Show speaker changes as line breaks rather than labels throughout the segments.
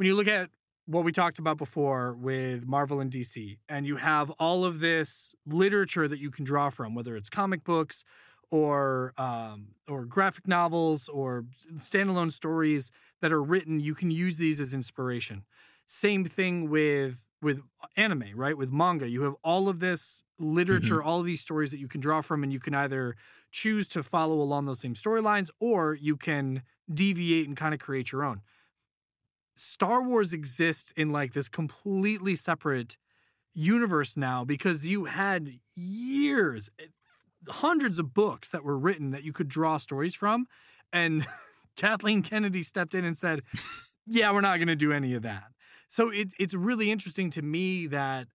when you look at what we talked about before with Marvel and DC, and you have all of this literature that you can draw from, whether it's comic books or um, or graphic novels or standalone stories that are written, you can use these as inspiration. Same thing with with anime, right? With manga, you have all of this literature,
Mm-hmm.
all of these stories that you can draw from, and you can either choose to follow along those same storylines, or you can deviate and kind of create your own. Star Wars exists in like this completely separate universe now because you had years, eh, hundreds of books that were written that you could draw stories from. And Kathleen Kennedy stepped in and said, Yeah, we're not going to do any of that. So it, it's really interesting to me that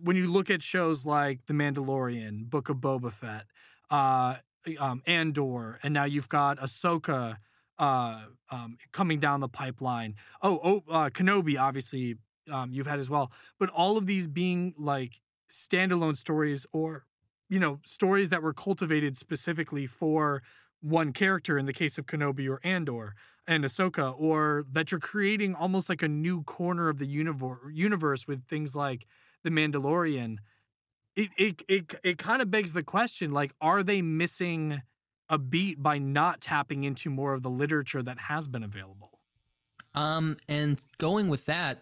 when you look at shows like The Mandalorian, Book of Boba Fett, uh, um, Andor, and now you've got Ahsoka uh, um, coming down the pipeline. Oh, oh, uh, Kenobi, obviously, um, you've had as well. But all of these being like standalone stories or, you know, stories that were cultivated specifically for one character in the case of Kenobi or Andor and Ahsoka, or that you're creating almost like a new corner of the universe, universe with things like The Mandalorian. It, it, it, it kind of begs the question like, are they missing a beat by not tapping into more of the literature that has been available?
Um, and going with that,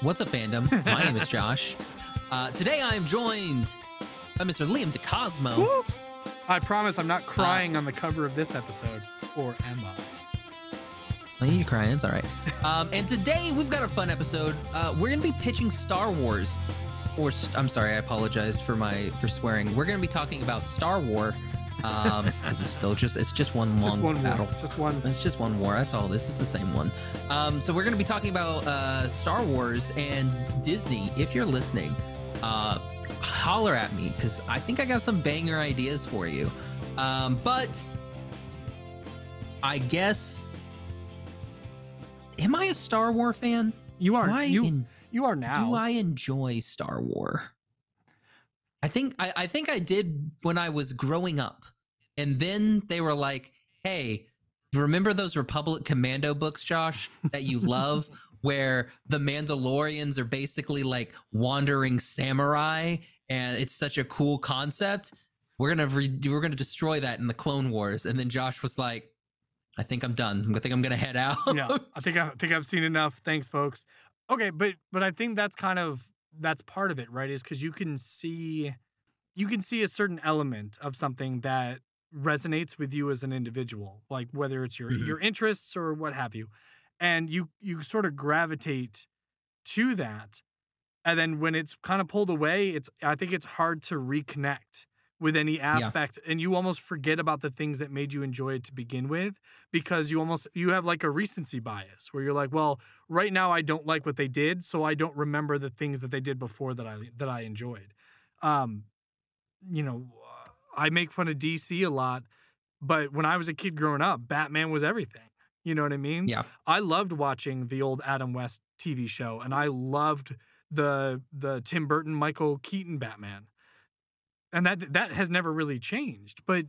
what's up, fandom? My name is Josh. Uh, today I am joined by Mr. Liam DeCosmo.
Whoop! I promise I'm not crying on the cover of this episode, or am I?
Well, you crying? It's all right. Um, and today we've got a fun episode. Uh, we're gonna be pitching Star Wars, or st- I'm sorry, I apologize for my for swearing. We're gonna be talking about Star War, um, because it's still just it's just one long
Just one
battle.
war. Just one.
It's just one war. That's all. This is the same one. Um, so we're going to be talking about uh, Star Wars and Disney. If you're listening, uh, holler at me because I think I got some banger ideas for you. Um, but I guess, am I a Star Wars fan?
You are.
I
you,
en-
you are now.
do I enjoy Star Wars? I think I, I think I did when I was growing up, and then they were like, "Hey, remember those Republic Commando books, Josh, that you love, where the Mandalorians are basically like wandering samurai, and it's such a cool concept. We're gonna re- we're gonna destroy that in the Clone Wars." And then Josh was like, "I think I'm done. I think I'm gonna head out."
no, I think I think I've seen enough. Thanks, folks. Okay, but but I think that's kind of that's part of it, right? Is because you can see you can see a certain element of something that resonates with you as an individual, like whether it's your
Mhm.
your interests or what have you, and you you sort of gravitate to that, and then when it's kind of pulled away, it's I think it's hard to reconnect with any aspect and you almost forget about the things that made you enjoy it to begin with because you almost you have like a recency bias where you're like well right now I don't like what they did so I don't remember the things that they did before that I that I enjoyed um you know I make fun of DC a lot but when I was a kid growing up Batman was everything you know what I mean
yeah,
I loved watching the old Adam West TV show, and I loved the the Tim Burton Michael Keaton Batman, and that that has never really changed. But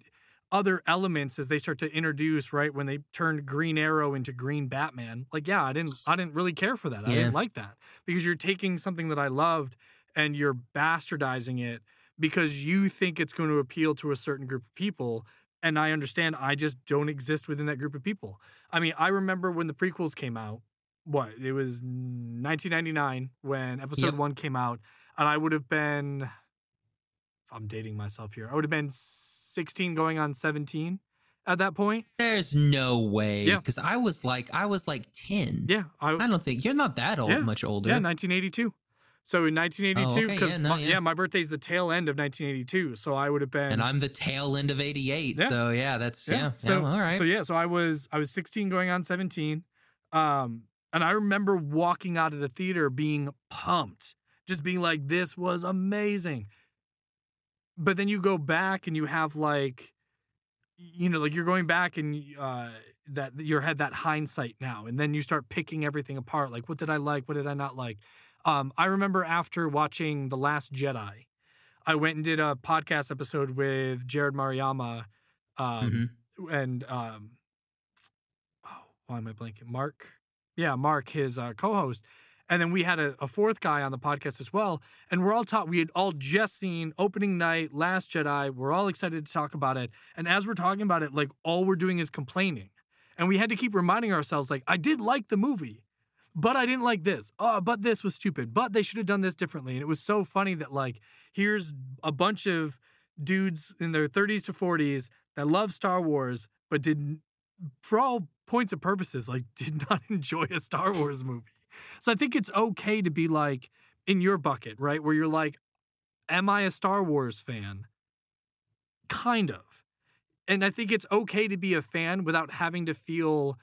other elements as they start to introduce, right when they turned Green Arrow into Green Batman, like yeah, I didn't I didn't really care for that. I
Yeah.
didn't like that because you're taking something that I loved and you're bastardizing it because you think it's going to appeal to a certain group of people and I understand I just don't exist within that group of people. I mean, I remember when the prequels came out. What it was 1999 when Episode
Yep.
One came out, and I would have been. If I'm dating myself here, I would have been 16 going on 17 at that point.
there's no way
Yeah.
because I was like I was like ten.
Yeah, I,
I don't think you're not that old,
Yeah.
much older.
yeah, 1982. So in 1982,
Oh, okay,
because
yeah, no, yeah.
yeah, my birthday's the tail end of 1982, so I would have been.
and I'm the tail end of '88,
Yeah.
so yeah, that's yeah.
So
yeah, all right.
So yeah, so I was I was 16 going on 17. Um and I remember walking out of the theater being pumped. Just being like this was amazing. But then you go back and you have like you know like you're going back and uh that you had that hindsight now and then you start picking everything apart like what did I like what did I not like um I remember after watching The Last Jedi I went and did a podcast episode with Jared Mariyama um
Mhm.
and um oh why am I blanking? Mark Yeah, Mark, his uh, co-host, and then we had a, a fourth guy on the podcast as well. And we're all taught we had all just seen opening night, Last Jedi. We're all excited to talk about it. And as we're talking about it, like all we're doing is complaining. And we had to keep reminding ourselves, like, I did like the movie, but I didn't like this. Oh, but this was stupid. But they should have done this differently. And it was so funny that, like, here's a bunch of dudes in their 30s to 40s that love Star Wars, but didn't, for all points and purposes, like, did not enjoy a Star Wars movie. So I think it's okay to be like in your bucket, right? Where you're like, am I a Star Wars fan? Kind of. And I think it's okay to be a fan without having to feel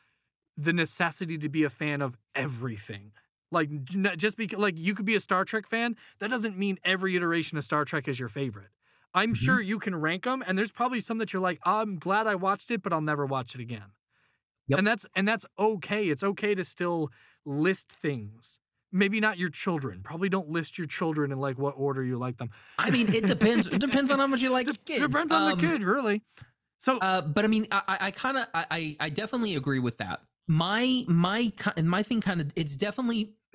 the necessity to be a fan of everything. Like just because like you could be a Star Trek fan, that doesn't mean every iteration of Star Trek is your favorite. I'm mm-hmm. sure you can rank them and there's probably some that you're like, I'm glad I watched it, but I'll never watch it again. Yep. And that's and that's okay. It's okay to still list things. Maybe not your children. Probably don't list your children in like what order you like them.
I mean, it depends. it depends on how much you like kids.
It depends on um, the kid, really. So,
uh, but I mean, I, I kind of, I, I definitely agree with that. My, my, my thing kind of, it's definitely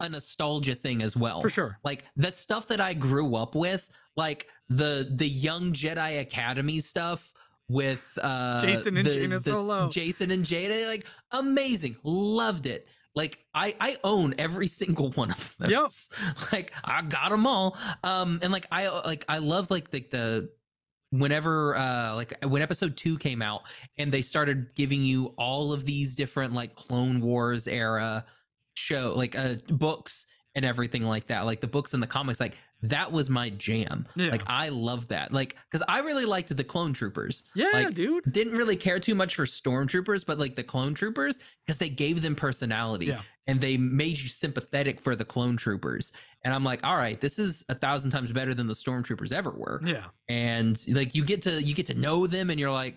a nostalgia thing as well.
For sure.
Like that stuff that I grew up with, like the the young Jedi Academy stuff with uh
Jacen and the, Jaina Solo.
Jacen and Jaina, like amazing. Loved it. Like I I own every single one of those. Yep. Like I got them all. Um and like I like I love like the the whenever uh like when episode 2 came out and they started giving you all of these different like clone wars era show like uh books and everything like that like the books and the comics like that was my jam. Yeah. Like I love that. Like because I really liked the clone troopers.
Yeah,
like,
dude.
Didn't really care too much for stormtroopers, but like the clone troopers because they gave them personality yeah. and they made you sympathetic for the clone troopers. And I'm like, all right, this is a thousand times better than the stormtroopers ever were.
Yeah.
And like you get to you get to know them, and you're like,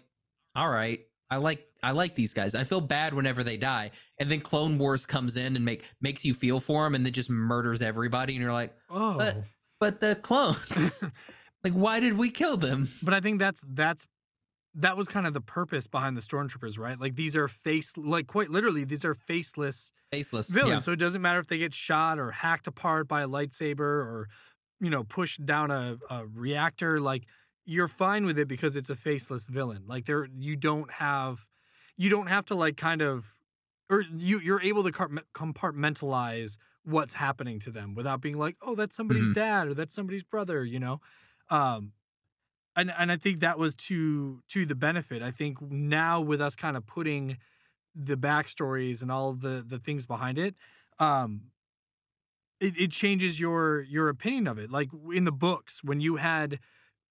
all right, I like I like these guys. I feel bad whenever they die, and then Clone Wars comes in and make makes you feel for them, and then just murders everybody, and you're like,
oh,
but but the clones. Like why did we kill them?
But i think that's that's that was kind of the purpose behind the stormtroopers right? Like these are face like quite literally these are faceless
faceless
villains.
Yeah.
so it doesn't matter if they get shot or hacked apart by a lightsaber or you know pushed down a, a reactor like you're fine with it because it's a faceless villain. Like there you don't have you don't have to like kind of or you you're able to compartmentalize what's happening to them without being like, oh, that's somebody's mm-hmm. dad or that's somebody's brother, you know? Um, and and I think that was to to the benefit. I think now with us kind of putting the backstories and all the the things behind it, um, it, it changes your your opinion of it. Like in the books, when you had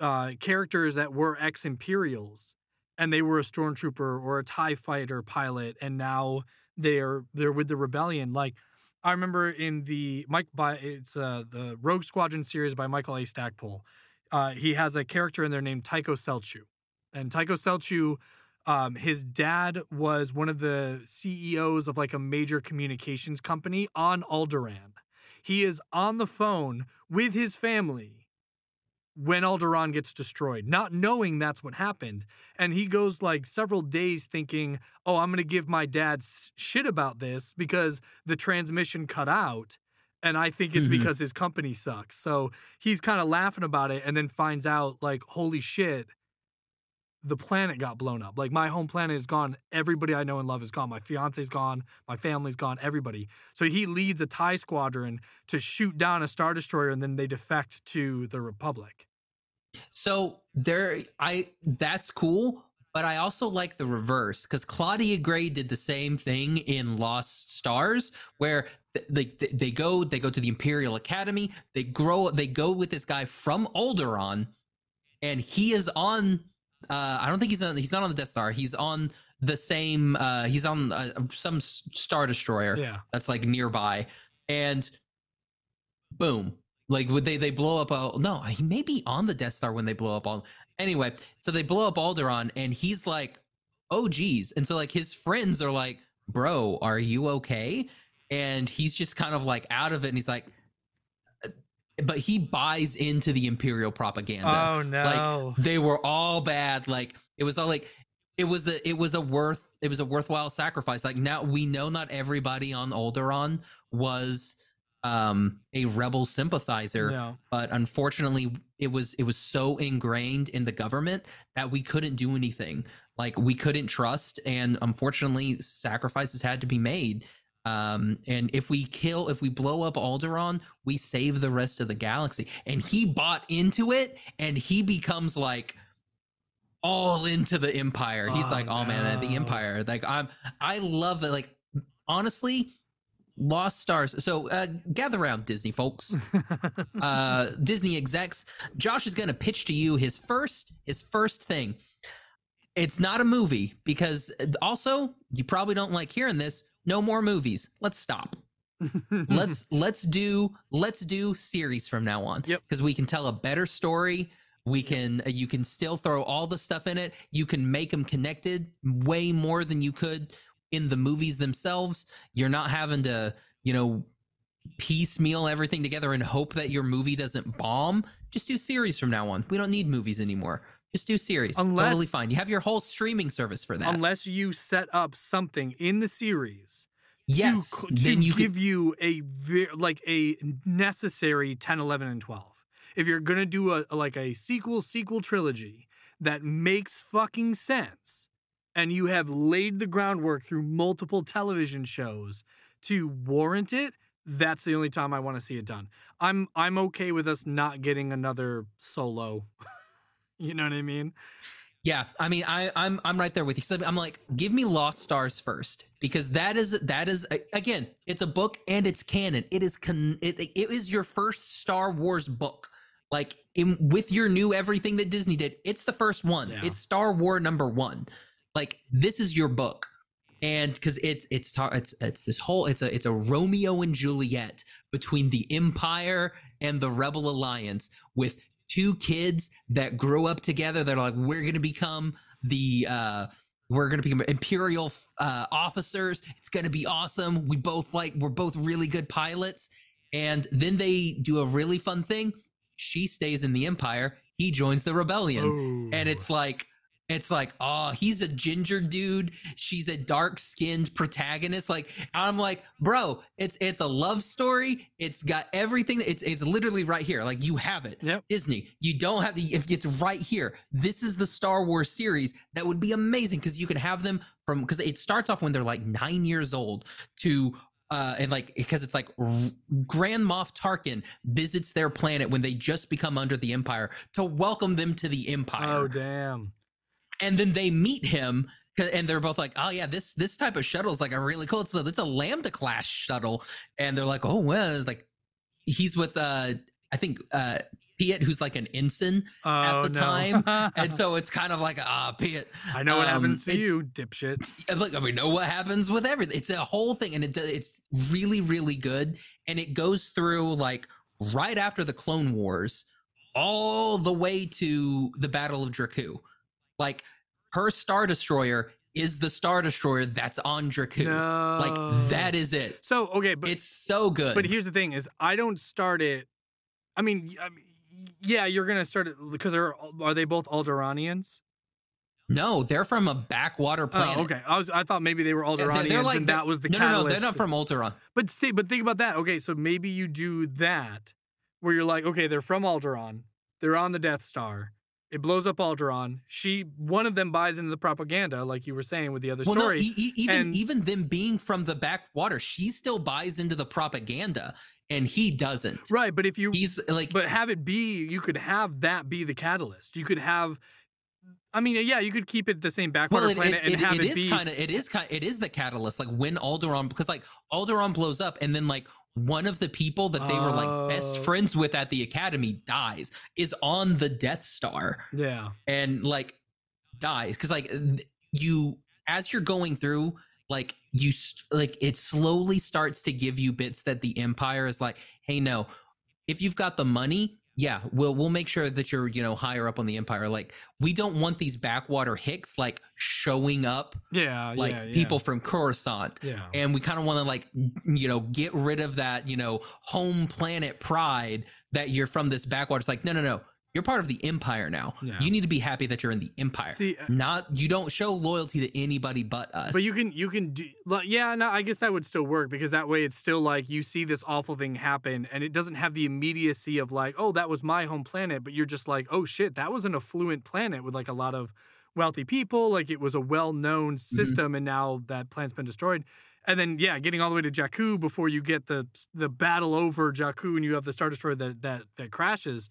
uh, characters that were ex Imperials and they were a stormtrooper or a Tie fighter pilot, and now they're they're with the rebellion, like I remember in the Mike by it's uh, the Rogue Squadron series by Michael A. Stackpole. Uh, he has a character in there named Tycho Celchu, and Tycho Celchu, um, his dad was one of the CEOs of like a major communications company on Alderaan. He is on the phone with his family when Alderaan gets destroyed, not knowing that's what happened. And he goes like several days thinking, oh, I'm going to give my dad shit about this because the transmission cut out. And I think it's mm-hmm. because his company sucks. So he's kind of laughing about it and then finds out, like, holy shit, the planet got blown up. Like, my home planet is gone. Everybody I know and love is gone. My fiance's gone. My family's gone. Everybody. So he leads a TIE squadron to shoot down a Star Destroyer and then they defect to the Republic.
So there, I that's cool, but I also like the reverse because Claudia Gray did the same thing in Lost Stars, where they, they they go they go to the Imperial Academy, they grow they go with this guy from Alderaan, and he is on. Uh, I don't think he's on. He's not on the Death Star. He's on the same. Uh, he's on uh, some Star Destroyer.
Yeah,
that's like nearby, and boom, like would they they blow up a no, he may be on the Death Star when they blow up all anyway, so they blow up Alderaan and he's like, oh geez. And so like his friends are like, bro, are you okay? And he's just kind of like out of it and he's like uh, but he buys into the imperial propaganda.
Oh no.
Like they were all bad. Like it was all like it was a it was a worth it was a worthwhile sacrifice. Like now we know not everybody on Alderaan was um a rebel sympathizer
Yeah.
but unfortunately it was it was so ingrained in the government that we couldn't do anything. Like we couldn't trust and unfortunately sacrifices had to be made. Um and if we kill if we blow up Alderaan we save the rest of the galaxy. And he bought into it and he becomes like all into the empire. He's
Oh,
like oh man the empire. Like i'm i love that like honestly lost stars. So uh gather around disney folks. Uh disney execs. Josh is going to pitch to you his first his first thing. It's not a movie because also you probably don't like hearing this. No more movies. Let's stop. Let's let's do let's do series from now on.
Yep.
because we can tell a better story. We can uh, you can still throw all the stuff in it. You can make them connected way more than you could in the movies themselves. You're not having to you know piecemeal everything together and hope that your movie doesn't bomb. Just do series from now on. We don't need movies anymore. Just do series.
Unless-
totally fine. You have your whole streaming service for that.
Unless you set up something in the series
yes
to, to
then you
give you a like a necessary 10 11 and 12 if you're gonna do a like a sequel sequel trilogy that makes fucking sense and you have laid the groundwork through multiple television shows to warrant it that's the only time i want to see it done i'm i'm okay with us not getting another solo you know what i mean
Yeah, I mean, I, I'm I'm right there with you. I'm like, give me Lost Stars first because that is that is again, it's a book and it's canon. It is con, it, it is your first Star Wars book. Like in with your new everything that Disney did, it's the first one.
Yeah.
It's Star War number one. Like this is your book, and because it's it's it's it's this whole it's a it's a Romeo and Juliet between the Empire and the Rebel Alliance with two kids that grow up together that are like we're gonna become the uh we're gonna become imperial uh officers. It's gonna be awesome. We both like we're both really good pilots. And then they do a really fun thing. She stays in the empire. He joins the rebellion. And it's like it's like oh he's a ginger dude. She's a dark skinned protagonist. Like i'm like bro it's it's a love story. It's got everything it's it's literally right here. Like you have it.
Yep.
disney you don't have the if it's right here this is the star wars series that would be amazing because you could have them from because it starts off when they're like nine years old to uh, and like because it's like Grand Moff Tarkin visits their planet when they just become under the Empire to welcome them to the Empire.
Oh damn
and then they meet him and they're both like oh yeah this this type of shuttle is like a really cool it's a, it's a lambda class shuttle and they're like oh well like he's with uh i think uh Piett, who's like an ensign,
oh,
the
no.
time, and so it's kind of like ah, Piett.
I know what
um,
happens to you, dipshit.
Look, we know what happens with everything. It's a whole thing, and it, it's really, really good. And it goes through like right after the Clone Wars, all the way to the Battle of Jakku. Like her Star Destroyer is the Star Destroyer that's on Jakku.
No.
Like that is it.
So okay, but
it's so good.
but here's the thing: is I don't start it. I mean, I mean, yeah, you're gonna start it because they're are they both Alderanians?
no, they're from a backwater oh, planet.
Oh, okay. I was I thought maybe they were
Yeah, they're-
Alderanians
they're like-
and that was the
no, no, no, they're not from Alteron.
But th- but think about that. Okay, so maybe you do that where you're like, okay, they're from Alderaan. They're on the Death Star. It blows up Alderaan. She one of them buys into the propaganda, like you were saying with the other
Well, no,
story.
e- e- even
and-
even them being from the backwater, she still buys into the propaganda, and he doesn't.
right, but if you
He's like,
but have it be you could have that be the catalyst. You could have I mean, yeah, you could keep it the same backwater
well, it,
planet
it,
and
it-
have
it
it,
is
be
kind of it is kind it is the catalyst. Like when Alderaan, because like Alderaan blows up, and then like one of the people that they were like best
Oh.
friends with at the academy dies, is on the Death Star.
yeah.
and like dies because like you as you're going through like you like it slowly starts to give you bits that the empire is like hey no if you've got the money yeah we'll we'll make sure that you're you know higher up on the empire like we don't want these backwater hicks like showing up
Yeah,
like
yeah, yeah.
people from coruscant
Yeah.
and we kind of want to like you know get rid of that you know home planet pride that you're from this backwater it's like no no no you're part of the empire now.
Yeah.
You need to be happy that you're in the empire.
See, uh,
Not you don't show loyalty to anybody but us.
But you can you can do like, yeah, no, I guess that would still work because that way it's still like you see this awful thing happen and it doesn't have the immediacy of like, oh, that was my home planet, but you're just like, oh shit, that was an affluent planet with like a lot of wealthy people, like it was a well-known system and now that planet's been destroyed. And then yeah, getting all the way to Jakku before you get the the battle over Jakku and you have the star destroyer that that that crashes.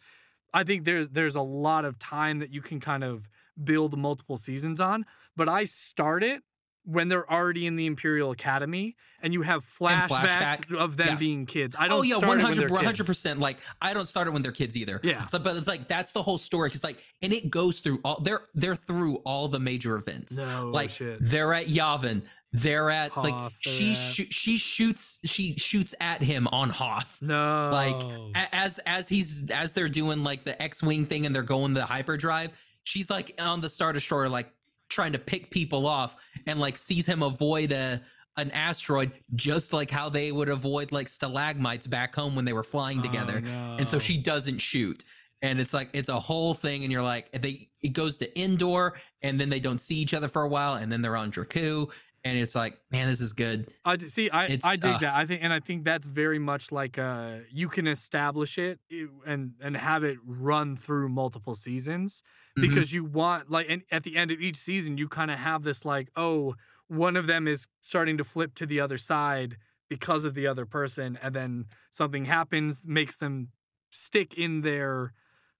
I think there's there's a lot of time that you can kind of build multiple seasons on. But I start it when they're already in the Imperial Academy and you have flashbacks
flashback,
of them
yeah.
being kids. I oh, don't
oh yeah,
start
one
it when
hundred,
they're
one hundred
kids.
percent. Like I don't start it when they're kids either.
Yeah.
So, but it's like that's the whole story. Cause like, and it goes through all. They're they're through all the major events.
No
like
shit.
they're at Yavin. They're at like
Hoth, they're
she shoo- she shoots she shoots at him on Hoth.
No.
like as as he's as they're doing like the X-wing thing and they're going the hyperdrive, she's like on the Star Destroyer like trying to pick people off and like sees him avoid a an asteroid just like how they would avoid like stalagmites back home when they were flying together.
Oh,
And so she doesn't shoot. And it's like it's a whole thing and you're like they it goes to Endor and then they don't see each other for a while and then they're on Jakku and it's like man this is good.
I d- see. I
It's,
I dig
uh,
that. I think, and I think that's very much like uh, you can establish it and and have it run through multiple seasons
Mhm.
because you want like, and at the end of each season, you kind of have this like, oh, one of them is starting to flip to the other side because of the other person, and then something happens, makes them stick in their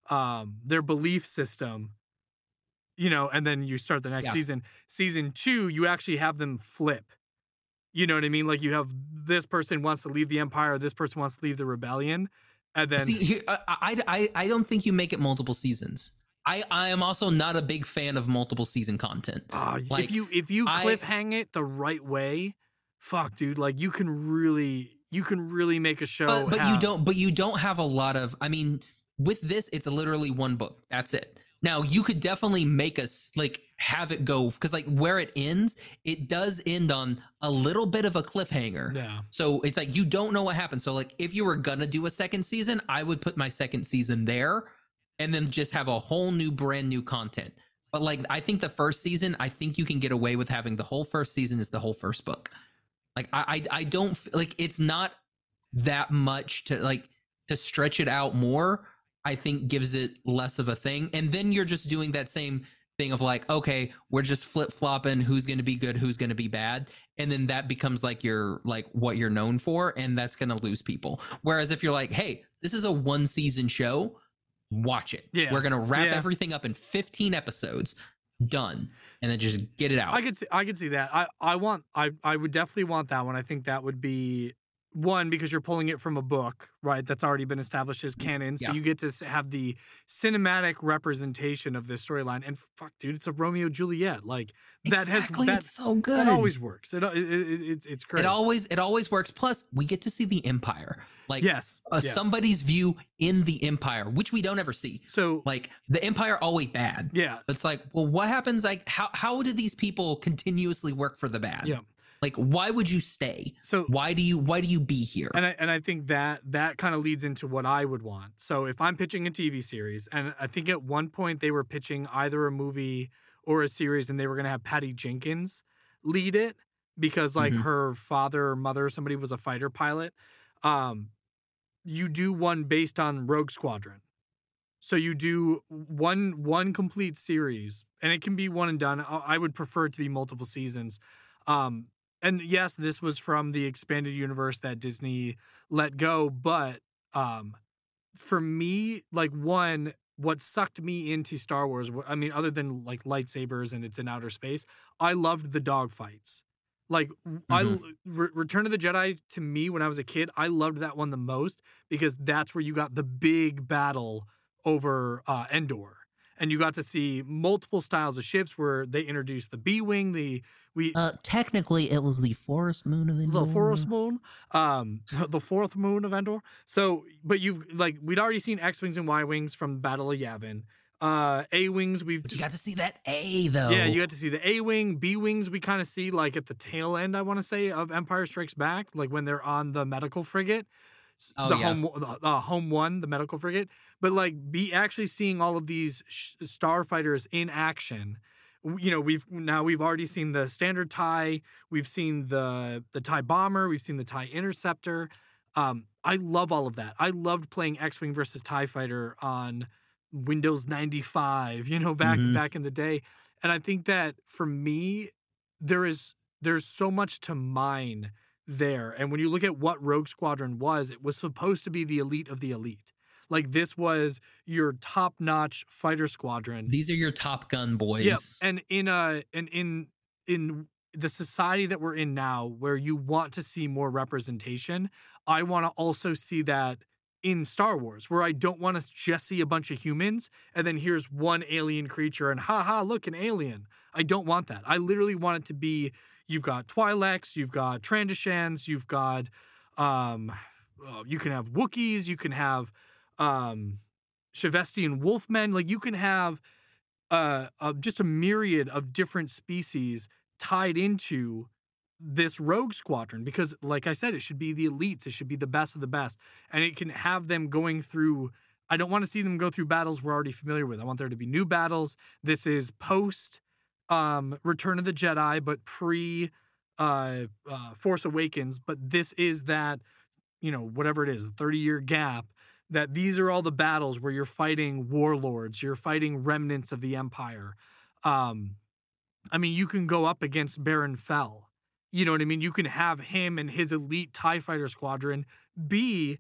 um their belief system you know and then you start the next
Yeah.
season season two you actually have them flip you know what i mean like you have this person wants to leave the empire this person wants to leave the rebellion and then
See, here, I, I, I, I don't think you make it multiple seasons. I, I am also not a big fan of multiple season content.
ah,
like,
if you if you
I-
cliffhang it the right way fuck dude like you can really you can really make a show
But, but you don't. But you don't have a lot of. I mean, with this, it's literally one book. That's it. Now you could definitely make us like have it go because like where it ends, it does end on a little bit of a cliffhanger.
yeah
So it's like you don't know what happened. So like if you were gonna do a second season, I would put my second season there and then just have a whole new brand new content. But like I think the first season, I think you can get away with having the whole first season is the whole first book. Like I I, I don't like it's not that much to like to stretch it out more. I think gives it less of a thing. And then you're just doing that same thing of like, okay, we're just flip flopping who's going to be good, who's going to be bad. And then that becomes like your, like what you're known for. And that's going to lose people. Whereas if you're like, hey, this is a one season show, watch it.
Yeah.
We're going to wrap
Yeah.
everything up in 15 episodes, done. And then just get it out.
I could see I could see that. I I want I I would definitely want that one. I think that would be one because you're pulling it from a book, right? That's already been established as canon. So
Yeah.
you get to have the cinematic representation of this storyline. And fuck, dude, it's a Romeo Juliet. Like that
exactly.
has that,
it's so good.
it always works. It, it, it it's it's great.
It always it always works. Plus, we get to see the empire, like
yes,
uh,
yes.
somebody's view in the empire, which we don't ever see.
So
Like the empire always bad.
yeah,
It's like, well, what happens? Like, how how do these people continuously work for the bad?
Yeah.
Like, why would you stay?
so
Why do you why do you be here?
And I and I think that that kind of leads into what I would want. So if I'm pitching a TV series, and I think at one point they were pitching either a movie or a series, and they were going to have Patty Jenkins lead it because like
Mhm.
her father or mother or somebody was a fighter pilot. Um, you do one based on Rogue Squadron. So you do one one complete series, and it can be one and done. I I would prefer it to be multiple seasons. Um, and yes, this was from the expanded universe that Disney let go, but um, for me, like one, what sucked me into Star Wars, I mean, other than like lightsabers and it's in outer space, I loved the dog fights. Like w- I Re- Return of the Jedi to me when I was a kid, I loved that one the most because that's where you got the big battle over uh, Endor. And you got to see multiple styles of ships where they introduced the B wing, the we
Uh, technically, it was the forest moon of Endor.
the forest moon, um, the fourth moon of Endor. So, but you've like we'd already seen X wings and Y wings from Battle of Yavin. Uh, A wings we've
But you got to see that A though.
yeah, you got to see the A wing, B wings. We kind of see like at the tail end, I want to say, of Empire Strikes Back, like when they're on the medical frigate.
Oh,
the
yeah.
home the uh, home one, the medical frigate, but like be actually seeing all of these sh- starfighters in action. You know, we've now we've already seen the standard tie, we've seen the the tie bomber, we've seen the tie interceptor. Um, I love all of that. I loved playing X-wing versus Tie Fighter on Windows 95. You know, back
Mhm.
back in the day, and I think that for me, there is there's so much to mine there. And when you look at what Rogue Squadron was, it was supposed to be the elite of the elite. Like this was your top-notch fighter squadron.
These are your Top Gun boys.
Yeah, and in a and in in the society that we're in now, where you want to see more representation, I want to also see that in Star Wars, where I don't want to just see a bunch of humans and then here's one alien creature and ha ha, look an alien. I don't want that. I literally want it to be you've got Twi'leks, you've got Trandoshans, you've got um, uh, you can have Wookiees, you can have um, Shavestian Wolfmen, like you can have uh, uh, just a myriad of different species tied into this rogue squadron because like i said it should be the elites it should be the best of the best and it can have them going through i don't want to see them go through battles we're already familiar with. I want there to be new battles. This is post um return of the jedi but pre uh, uh force awakens but this is that you know whatever it is 30 year gap that these are all the battles where you're fighting warlords you're fighting remnants of the empire. Um i mean you can go up against baron Fel. You know what i mean? You can have him and his elite tie fighter squadron be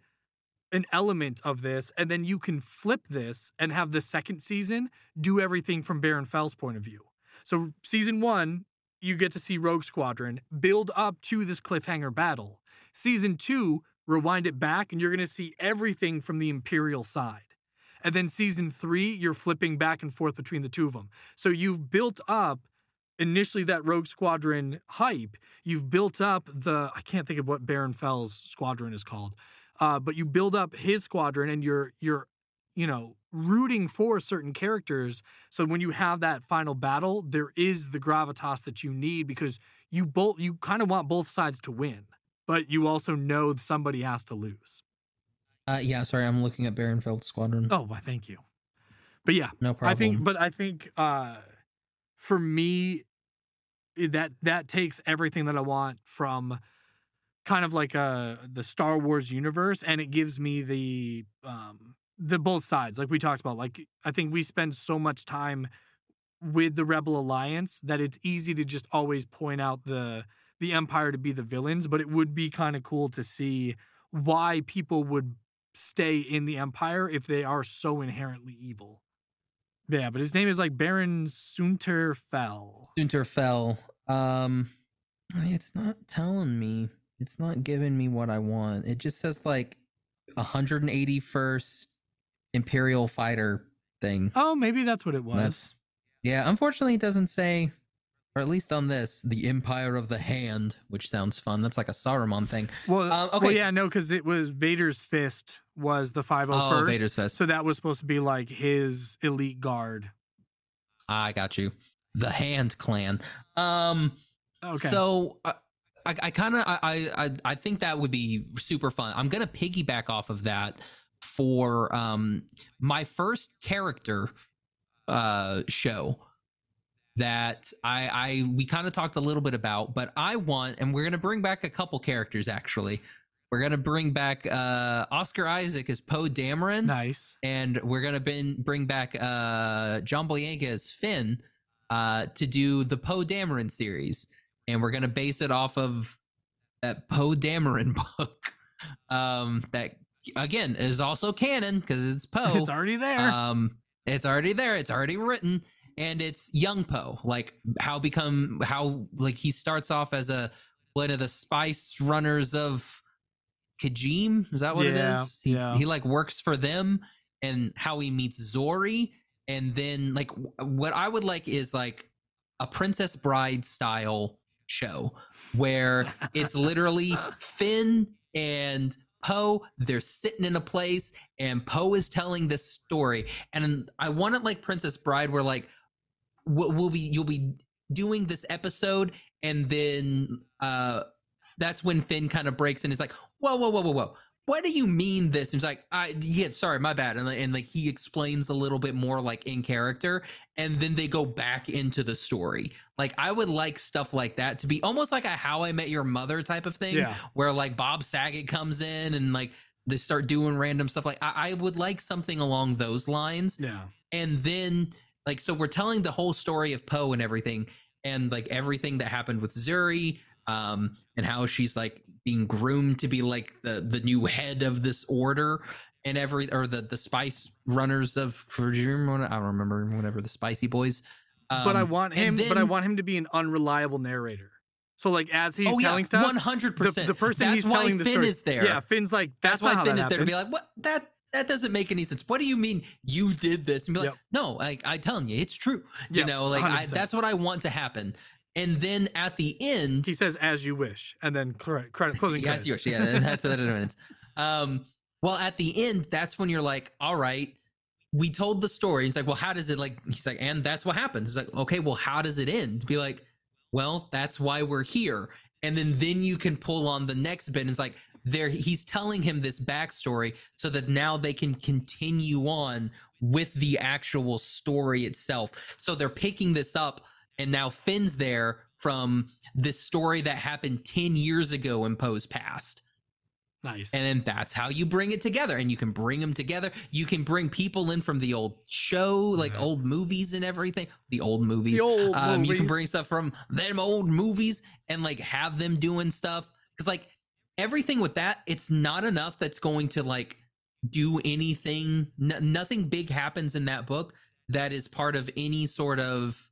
an element of this and then you can flip this and have the second season do everything from baron Fel's point of view. So season one you get to see rogue squadron build up to this cliffhanger battle. Season two rewind it back and you're going to see everything from the imperial side. And then season three you're flipping back and forth between the two of them so you've built up initially that rogue squadron hype you've built up the i can't think of what baron Fel's squadron is called uh, but you build up his squadron and you're you're you know rooting for certain characters. So when you have that final battle there is the gravitas that you need because you both you kind of want both sides to win but you also know somebody has to lose
Uh, yeah, sorry, I'm looking at Barenfeld Squadron.
oh why thank you but yeah
no problem.
I think, but I think uh, for me, that that takes everything that I want from kind of like uh the Star Wars universe, and it gives me the um the both sides, like we talked about. Like I think we spend so much time with the Rebel Alliance that it's easy to just always point out the the Empire to be the villains, but it would be kind of cool to see why people would stay in the Empire if they are so inherently evil. Yeah, but his name is like Baron Soontir Fel.
Sunterfell. Um, it's not telling me. It's not giving me what I want. It just says like 181st Imperial Fighter thing.
Oh, maybe that's what it was.
That's yeah. Unfortunately, it doesn't say, or at least on this, the Empire of the Hand, which sounds fun. That's like a Saruman thing.
Well,
Um,
well,
okay.
yeah, no, because it was Vader's fist was the 501st.
Oh, Vader's Fist.
So that was supposed to be like his elite guard.
I got you. The Hand Clan. Um.
Okay.
So uh, I, I kind of I, I I think that would be super fun. I'm gonna piggyback off of that for um my first character uh show that I I we kind of talked a little bit about, but I want and we're gonna bring back a couple characters actually. We're gonna bring back uh Oscar Isaac as Poe Dameron
nice.
and we're gonna bring bring back uh John Boyega as Finn uh to do the Poe Dameron series, and we're gonna base it off of that Poe Dameron book, um that again is also canon because it's Poe.
It's already there.
Um, it's already there. It's already written, and it's young Poe. Like how become how like he starts off as a one of the spice runners of Kijimi. Is that what
Yeah,
it is? He,
yeah.
he like works for them, and how he meets Zorii, and then like what I would like is like a Princess Bride style show where it's literally Finn and Poe. They're sitting in a place, and Poe is telling this story. And I want it like Princess Bride, where like we'll, we'll be you'll be doing this episode, and then uh that's when Finn kind of breaks and is like, whoa, whoa, whoa, whoa, whoa. what do you mean this? And he's like, I yeah, sorry, my bad. And, like- and like he explains a little bit more like in character, and then they go back into the story. Like I would like stuff like that to be almost like a How I Met Your Mother type of thing,
Yeah.
where like Bob Saget comes in and like they start doing random stuff. Like I, I would like something along those lines
Yeah.
and then like so we're telling the whole story of Poe and everything and like everything that happened with Zorii um and how she's like being groomed to be like the the new head of this order and every or the the spice runners of I don't remember whatever the spicy boys
but I
Um,
want him. but I want him to be an unreliable narrator. So like as he's
oh,
telling
yeah,
stuff,
one hundred percent.
the person
That's
he's telling the
Finn
story
is there
Yeah, Finn's like that's,
that's, why Finn
that
is there to be like, what that that doesn't make any sense. What do you mean you did this? And be like,
Yep.
no, like I telling you, it's true. You
Yep,
know, like I, that's what I want to happen. And then at the end,
He says as you wish, and then credit, credit closing
yes,
credits.
yours, yeah, that's that minutes. Um, well, at the end, that's when you're like, all right, we told the story. He's like, well, how does it like? He's like, and that's what happens. He's like, okay, well, how does it end? Be like, well, that's why we're here. And then then you can pull on the next bit. And it's like there he's telling him this backstory so that now they can continue on with the actual story itself. So they're picking this up, and now Finn's there from this story that happened 10 years ago in Poe's past.
Nice.
And then that's how you bring it together. And you can bring them together. You can bring people in from the old show, like
Yeah.
old movies and everything. The old movies.
the old
um, you can bring stuff from them old movies and like have them doing stuff. Cause like everything with that, it's not enough that's going to like do anything. N- nothing big happens in that book that is part of any sort of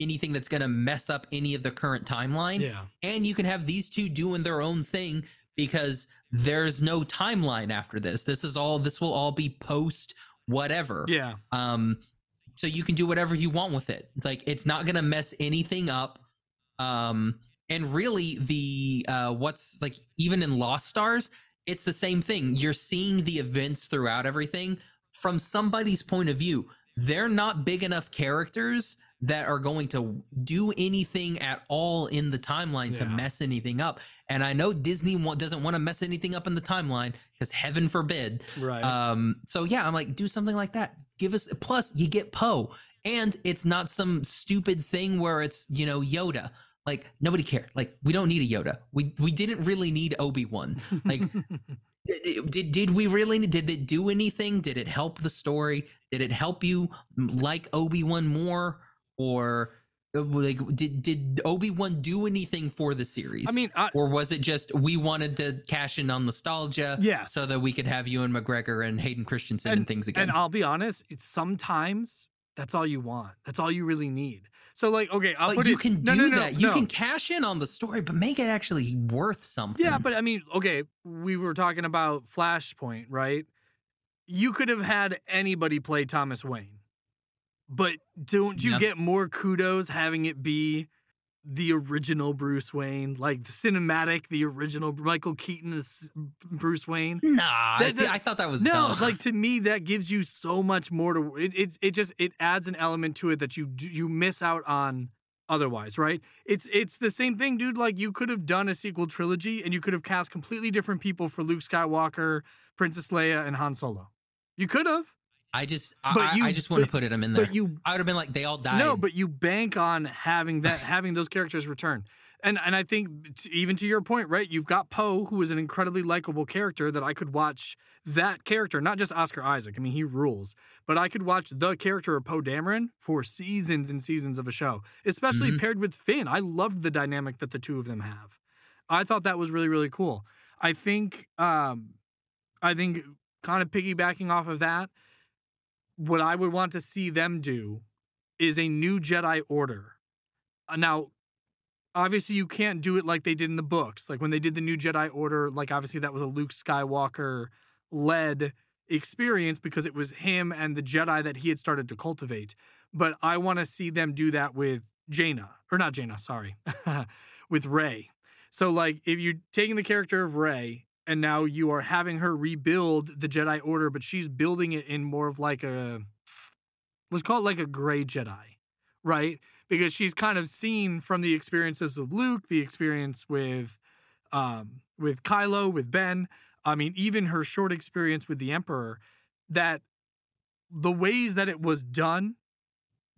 anything that's going to mess up any of the current timeline
yeah.
and you can have these two doing their own thing because there's no timeline after this this is all this will all be post whatever
Yeah.
um so you can do whatever you want with it it's like it's not gonna mess anything up um and really the uh what's like even in lost stars it's the same thing you're seeing the events throughout everything from somebody's point of view they're not big enough characters that are going to do anything at all in the timeline to mess anything up and i know disney wa- doesn't want to mess anything up in the timeline because heaven forbid
Right.
um, so yeah, I'm like, do something like that. Give us plus you get Poe, and it's not some stupid thing where it's you know Yoda. Like nobody cared. Like we don't need a Yoda. We we didn't really need Obi Wan. Like did, did did we really did it do anything? Did it help the story? Did it help you like Obi Wan more or? uh, Like did did Obi Wan do anything for the series?
I mean, I,
or was it just we wanted to cash in on nostalgia?
yes.
so that we could have Ewan McGregor and Hayden Christensen and, things again.
And I'll be honest, it's sometimes that's all you want. That's all you really need. So like, okay, I'll
but
put
you
it.
can do
no, no,
that. You
no.
can cash in on the story, but make it actually worth something.
Yeah, but I mean, okay, we were talking about Flashpoint, right? You could have had anybody play Thomas Wayne, but don't you get more kudos having it be the original Bruce Wayne, like the cinematic, the original Michael Keaton is Bruce Wayne?
nah.
That-
see, I thought that was
No,
dumb.
like to me, that gives you so much more to it. It, it just it adds an element to it that you you miss out on otherwise, right? It's it's the same thing, dude. Like you could have done a sequel trilogy and you could have cast completely different people for Luke Skywalker, Princess Leia, and Han Solo. You could have,
I just, I,
you-
I just want to put them in there.
but you
I would have been like, they all died.
no, but you bank on having that having those characters return. And and I think t- even to your point, right? You've got Poe, who is an incredibly likable character that I could watch that character, not just Oscar Isaac. I mean, he rules, but I could watch the character of Poe Dameron for seasons and seasons of a show, especially
Mhm.
paired with Finn. I loved the dynamic that the two of them have. I thought that was really really cool. I think um I think kind of piggybacking off of that, what I would want to see them do is a new Jedi Order. Uh, Now, obviously, you can't do it like they did in the books. Like when they did the new Jedi Order, like obviously that was a Luke Skywalker led experience because it was him and the Jedi that he had started to cultivate. But I want to see them do that with Jaina, or not Jaina, sorry, with Rey. So, like, if you're taking the character of Rey and now you are having her rebuild the Jedi Order, but she's building it in more of like a let's call it like a gray Jedi, right? Because she's kind of seen from the experiences of Luke, the experience with um with Kylo, with Ben, I mean, even her short experience with the Emperor, that the ways that it was done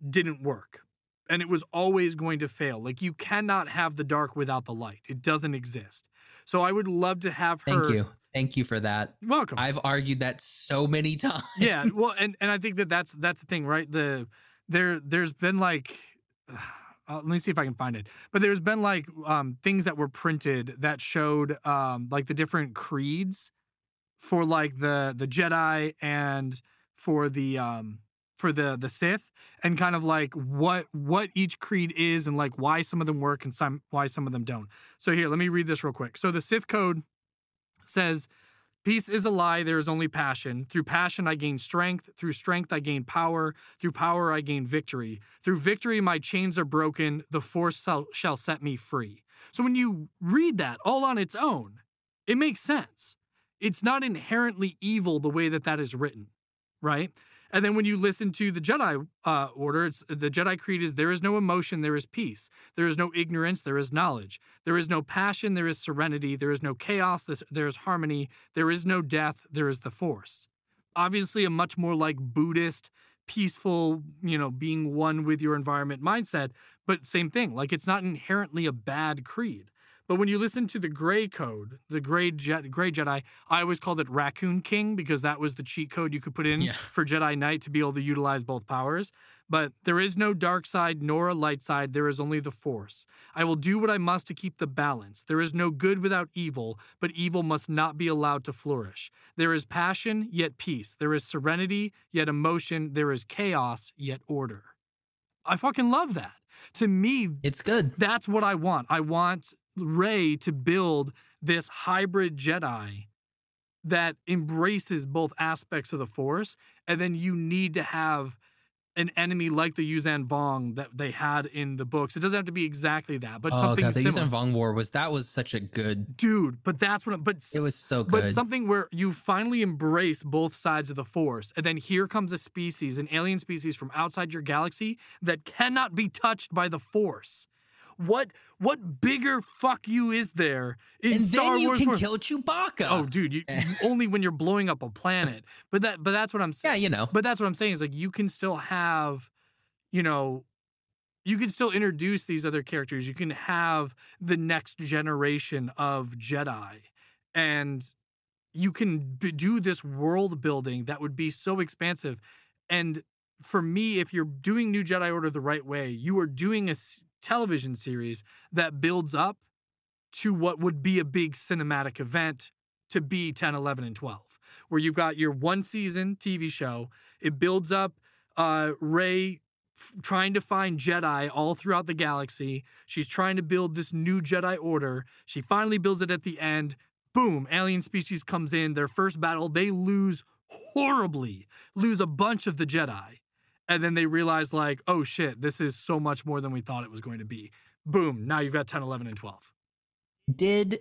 didn't work. And it was always going to fail. Like you cannot have the dark without the light. It doesn't exist. So I would love to have her.
Thank you. Thank you for that.
Welcome.
I've argued that so many times.
yeah. Well, and and I think that that's that's the thing, right? The there there's been like. Uh, let me see if I can find it. But there's been like um, things that were printed that showed um, like the different creeds for like the the Jedi and for the um, for the the Sith and kind of like what what each creed is and like why some of them work and some why some of them don't. So here, let me read this real quick. So the Sith code says Peace is a lie, there is only passion. Through passion, I gain strength. Through strength, I gain power. Through power, I gain victory. Through victory, my chains are broken. The force shall set me free. So when you read that all on its own, it makes sense. It's not inherently evil the way that that is written, right? And then when you listen to the Jedi uh, Order, it's the Jedi Creed is there is no emotion, there is peace. There is no ignorance, there is knowledge. There is no passion, there is serenity. There is no chaos, there is harmony. There is no death, there is the Force. Obviously, a much more like Buddhist, peaceful, you know, being one with your environment mindset. But same thing, like it's not inherently a bad creed. But when you listen to the Gray Code, the Gray, Je- Gray Jedi, I always called it Raccoon King because that was the cheat code you could put in
Yeah.
for Jedi Knight to be able to utilize both powers. But there is no dark side nor a light side. There is only the Force. I will do what I must to keep the balance. There is no good without evil, but evil must not be allowed to flourish. There is passion, yet peace. There is serenity, yet emotion. There is chaos, yet order. I fucking love that. To me,
It's good.
that's what I want. I want Rey to build this hybrid Jedi that embraces both aspects of the Force, and then you need to have an enemy like the Yuuzhan Vong that they had in the books. It doesn't have to be exactly that, but
oh
something
god, the
similar.
Yuuzhan Vong War was that was such a good.
Dude, but that's what. But
It was so good.
but something where you finally embrace both sides of the force, and then here comes a species, an alien species from outside your galaxy that cannot be touched by the force. What what bigger fuck you is there in
and
Star
then you
Wars?
can
where-
kill Chewbacca.
oh, dude, you, eh. only when you're blowing up a planet. But that but that's what I'm saying.
yeah, you know.
But that's what I'm saying is like you can still have, you know, you can still introduce these other characters. You can have the next generation of Jedi, and you can b- do this world building that would be so expansive. And for me, if you're doing New Jedi Order the right way, you are doing a s- television series that builds up to what would be a big cinematic event to be 10, 11, and 12, where you've got your one season TV show. It builds up uh, Rey f- trying to find Jedi all throughout the galaxy. She's trying to build this new Jedi Order. She finally builds it at the end. Boom, alien species comes in. Their first battle, they lose horribly, lose a bunch of the Jedi. And then they realize, like, oh shit, this is so much more than we thought it was going to be. Boom, now you've got 10, 11, and 12.
Did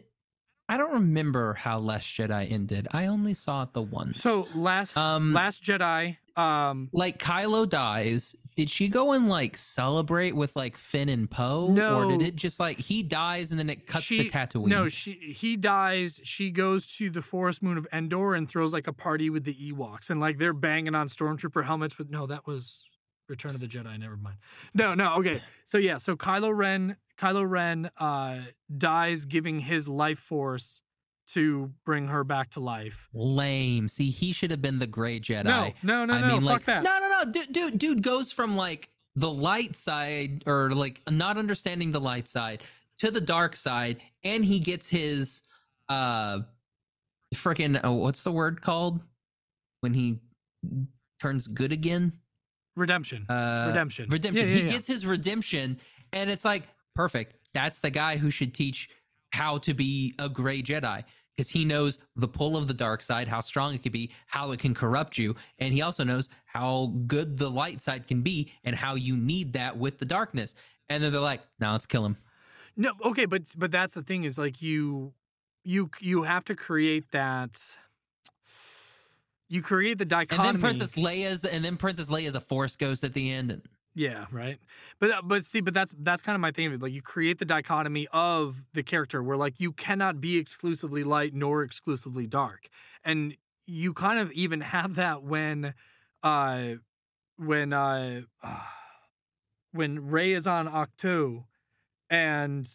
I don't remember how Last Jedi ended. I only saw it the once.
So last
um
Last Jedi, um,
like Kylo dies, did she go and like celebrate with like Finn and Poe?
No, Or
did it just like he dies and then it cuts
she
to Tatooine?
no, she he dies. She goes to the forest moon of Endor and throws like a party with the Ewoks, and like they're banging on stormtrooper helmets. But no, that was Return of the Jedi. Never mind. No, no. Okay, so yeah, so Kylo Ren, Kylo Ren, uh, dies giving his life force to bring her back to life.
Lame. See, he should have been the gray Jedi.
No, no, no,
I
no.
mean,
fuck
like,
that.
no, no, no, dude, dude, dude goes from like the light side or like not understanding the light side to the dark side, and he gets his uh, freaking oh, what's the word called when he turns good again?
Redemption.
Uh,
redemption.
Redemption.
Yeah, yeah,
he
yeah.
gets his redemption, and it's like perfect. That's the guy who should teach how to be a gray Jedi because he knows the pull of the dark side, how strong it can be, how it can corrupt you, and he also knows how good the light side can be and how you need that with the darkness. And then they're like, "Now let's kill him."
No, okay, but but that's the thing is like you you you have to create that you create the
And
dichotomy.
then Princess Leia's, and then Princess Leia's a Force ghost at the end. And
Yeah, right. But uh, but see, but that's that's kind of my thing. Like you create the dichotomy of the character where like you cannot be exclusively light nor exclusively dark, and you kind of even have that when, uh, when uh, when Rey is on Ahch-To, and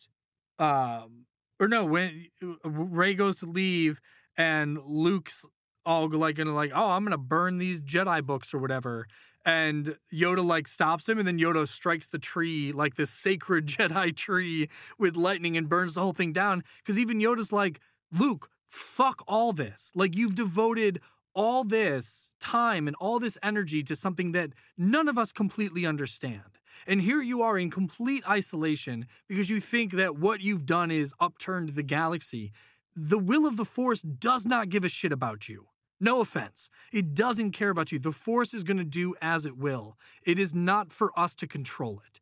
um, or no, when Rey goes to leave and Luke's all like gonna like, oh, I'm gonna burn these Jedi books or whatever and Yoda like stops him, and then Yoda strikes the tree like this sacred Jedi tree with lightning and burns the whole thing down. Because even Yoda's like, Luke, fuck all this. Like you've devoted all this time and all this energy to something that none of us completely understand. And here you are in complete isolation because you think that what you've done is upturned the galaxy. The will of the Force does not give a shit about you. No offense. It doesn't care about you. The Force is going to do as it will. It is not for us to control it.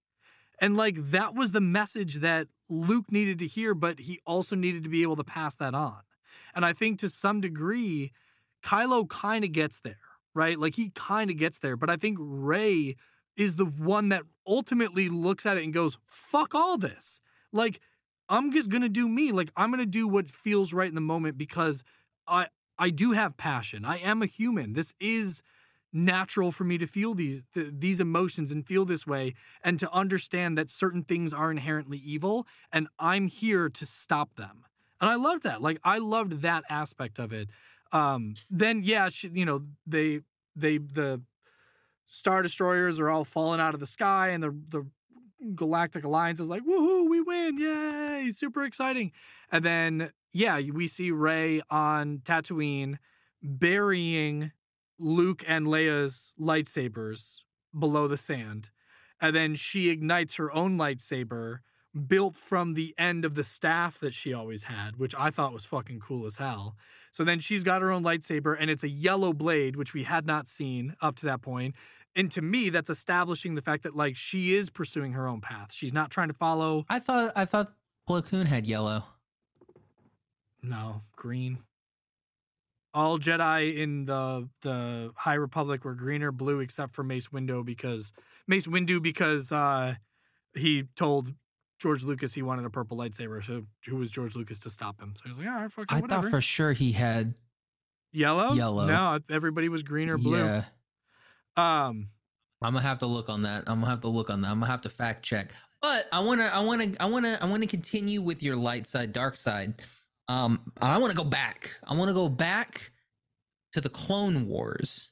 And like that was the message that Luke needed to hear, but he also needed to be able to pass that on. And I think to some degree, Kylo kind of gets there, right? Like he kind of gets there, but I think Rey is the one that ultimately looks at it and goes, fuck all this. Like, I'm just gonna do me. Like, I'm gonna do what feels right in the moment because I I do have passion. I am a human. This is natural for me to feel these th- these emotions and feel this way and to understand that certain things are inherently evil and I'm here to stop them. And I loved that. Like I loved that aspect of it. Um then yeah, she, you know, they they the star destroyers are all falling out of the sky and the the galactic alliance is like woohoo we win yay super exciting and then yeah, we see Rey on Tatooine burying Luke and Leia's lightsabers below the sand. And then she ignites her own lightsaber built from the end of the staff that she always had, which I thought was fucking cool as hell. So then she's got her own lightsaber and it's a yellow blade, which we had not seen up to that point. And to me, that's establishing the fact that like she is pursuing her own path. She's not trying to follow.
I thought I thought Plo Koon had yellow.
No, green. All Jedi in the the High Republic were green or blue except for Mace Windu because Mace Windu because uh, he told George Lucas he wanted a purple lightsaber. So who was George Lucas to stop him? So he was like, all right, fuck it,
I
whatever.
thought for sure he had
yellow.
Yellow.
No, everybody was green or blue.
Yeah.
Um,
I'm gonna have to look on that. I'm gonna have to look on that. I'm gonna have to fact check. But I wanna, I wanna, I wanna, I wanna continue with your light side, dark side. Um, I want to go back. I want to go back to the Clone Wars.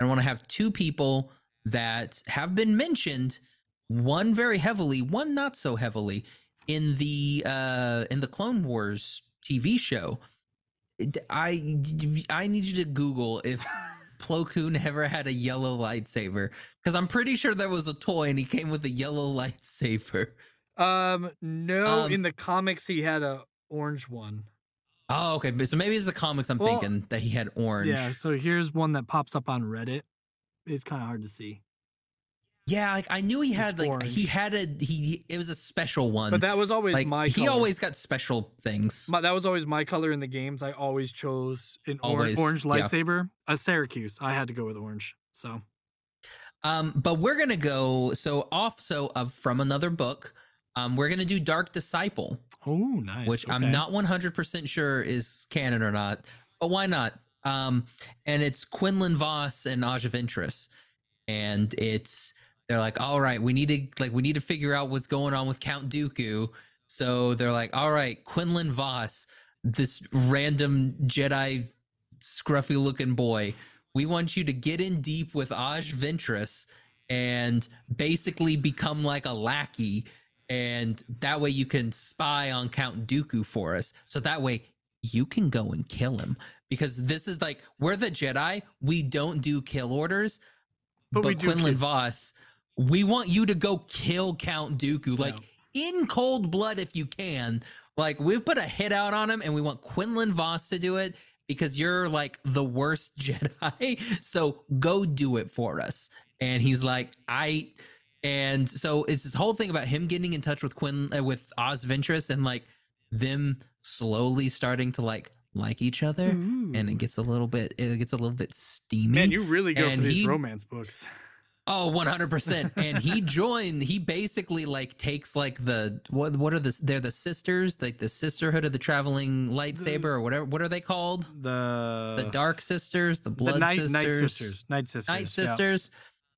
I want to have two people that have been mentioned, one very heavily, one not so heavily in the uh in the Clone Wars TV show. I I need you to Google if Plo Koon ever had a yellow lightsaber because I'm pretty sure there was a toy and he came with a yellow lightsaber.
Um, no,
Um,
in the comics he had a orange one.
Oh, okay. So maybe it's the comics I'm
Well,
thinking that he had orange.
Yeah, so here's one that pops up on Reddit. It's kind of hard to see,
Yeah, like I knew he
It's
had like he had a he it was a special one.
but that was always
like
my.
he
color.
always got special things.
My, that was always my color in the games. I always chose an or-
Always,
orange
yeah.
lightsaber. A Syracuse. I had to go with orange. So
Um, but we're gonna go so off so of from another book. Um, we're gonna do Dark Disciple,
oh, nice.
which I'm not 100 percent sure is canon or not, but why not? Um, and it's Quinlan Vos and Asajj Ventress, and it's they're like, all right, we need to like we need to figure out what's going on with Count Dooku. So they're like, all right, Quinlan Vos, this random Jedi scruffy looking boy, we want you to get in deep with Asajj Ventress and basically become like a lackey. And that way you can spy on Count Dooku for us. So that way you can go and kill him. Because this is like, we're the Jedi. We don't do kill orders.
But
But,
we do
Quinlan Vos, we want you to go kill Count Dooku. Like, in cold blood if you can. Like we've put a hit out on him and we want Quinlan Vos to do it because you're like the worst Jedi. So go do it for us. And he's like, I and so it's this whole thing about him getting in touch with Quinn uh, with Oz Ventress and like them slowly starting to like like each other and it gets a little bit it gets a little bit steamy.
Man, you really go for these
he-
romance books.
Oh, 100%. And he joined, he basically like takes like the what what are the they're the sisters, like the sisterhood of the traveling lightsaber or whatever what are they called?
The
The dark sisters, the blood
the night,
sisters.
night sisters, night sisters,
Night
yeah.
sisters.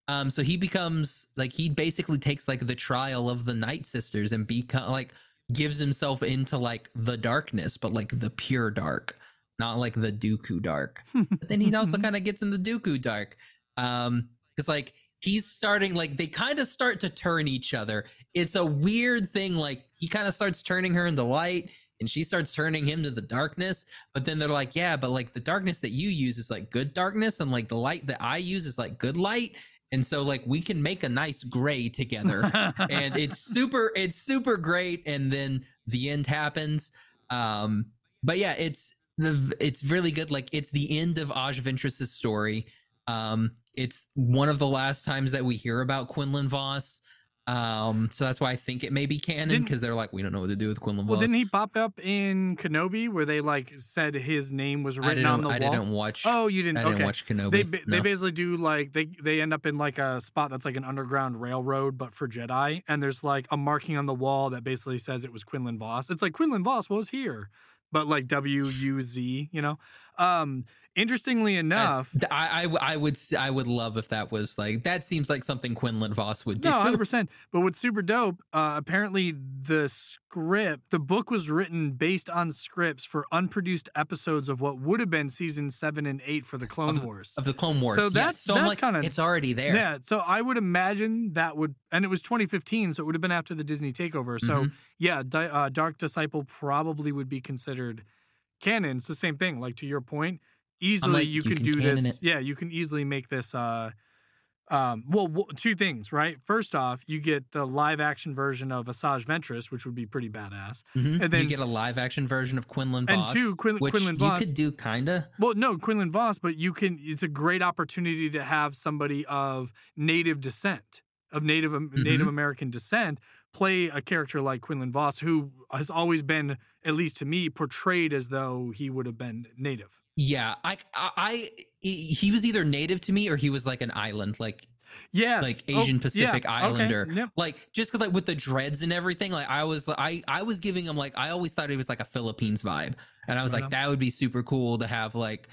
Um so he becomes like he basically takes like the trial of the night sisters and become like gives himself into like the darkness, but like the pure dark, not like the Dooku dark. But then he also kind of gets in the Dooku dark. Um, because like he's starting like they kind of start to turn each other. It's a weird thing. Like he kind of starts turning her into light and she starts turning him to the darkness. But then they're like, yeah, but like the darkness that you use is like good darkness, and like the light that I use is like good light. And so like we can make a nice gray together and it's super it's super great and then the end happens um but yeah it's the it's really good like it's the end of Asajj Ventress's story um it's one of the last times that we hear about Quinlan Vos um so that's why I think it may be canon because they're like we don't know what to do with Quinlan Vos.
well,
Vos
didn't he pop up in Kenobi where they like said his name was written on the
I
wall?
I didn't watch
Oh, you didn't.
I didn't watch Kenobi
they ba- they basically do like they they end up in like a spot that's like an underground railroad but for Jedi and there's like a marking on the wall that basically says it was Quinlan Vos. It's like Quinlan Vos was here, but like W U Z, you know. Um interestingly enough,
I, I I would I would love if that was like that seems like something Quinlan Vos would do.
No, hundred percent. But what's super dope? Uh, apparently, the script, the book was written based on scripts for unproduced episodes of what would have been season seven and eight for the Clone Wars.
of the Clone Wars.
So
yes.
that's-
so
that's
like,
kinda-
it's already there.
Yeah, so I would imagine that would, and it was 2015, so it would have been after the Disney takeover. So
Mhm.
yeah, Di- uh, Dark Disciple probably would be considered canon. It's the same thing. Like to your point, easily
like,
you,
you
can,
can
do this.
it.
Yeah, you can easily make this. Uh, um, well, w- two things, right? First off, you get the live action version of Asajj Ventress, which would be pretty badass.
Mhm.
And then-
you get a live action version of Quinlan
And
Vos,
two, Quin-
which
Quinlan
you could do kinda.
Well, no, Quinlan Vos, but you can. It's a great opportunity to have somebody of native descent, of Native mm-hmm. Native American descent, play a character like Quinlan Vos, who has always been, at least to me, portrayed as though he would have been native.
Yeah, I, I, I, he was either native to me or he was like an island, like
Yes,
like
Oh,
Asian
yeah,
Pacific
okay,
Islander.
yep.
Like just because like with the dreads and everything, like I was I I was giving him like I always thought it was like a Philippines vibe, and I was
Right
like
on.
that would be super cool to have like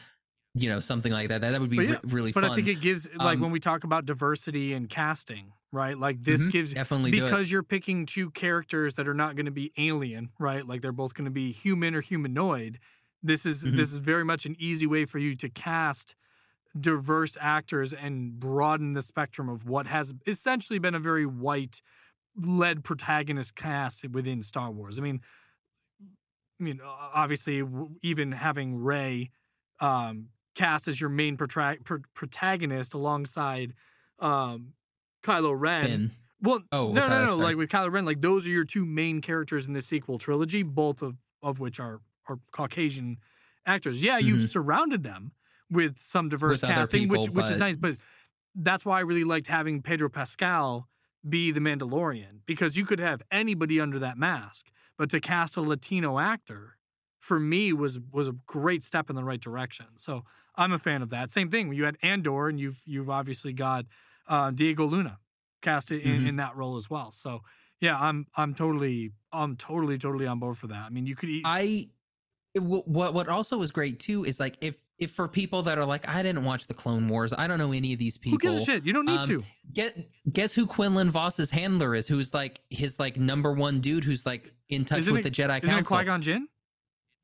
you know something like that. That, that would be
But
re- really
But
fun.
I think it gives, like,
Um,
when we talk about diversity and casting, right? Like, this
Mhm,
gives
definitely
because you're picking two characters that are not going to be alien, right? Like they're both going to be human or humanoid. This is
Mhm.
this is very much an easy way for you to cast diverse actors and broaden the spectrum of what has essentially been a very white led protagonist cast within Star Wars. I mean, I mean, obviously, even having Rey um, cast as your main protra- pr- protagonist alongside um, Kylo Ren.
Finn.
Well,
Oh,
no,
okay,
no, no.
sorry.
Like with Kylo Ren, like those are your two main characters in the sequel trilogy, both of, of which are are Caucasian actors. Yeah, you've
Mhm.
surrounded them with some diverse
With
casting, which
people,
which is
but-
nice. But that's why I really liked having Pedro Pascal be the Mandalorian because you could have anybody under that mask, but to cast a Latino actor for me was was a great step in the right direction. So I'm a fan of that. Same thing. You had Andor, and you've you've obviously got uh, Diego Luna cast it in,
Mhm.
in that role as well. So yeah, I'm I'm totally I'm totally totally on board for that. I mean, you could eat.
I what what also was great too is like if if for people that are like I didn't watch the Clone Wars, I don't know any of these people.
who gives a shit? You don't need
um,
to.
Get guess who Quinlan Vos's handler is? Who's like his like number one dude who's like in touch
Isn't
with
it-
the Jedi
Isn't it
Council.
Qui Gon Jinn?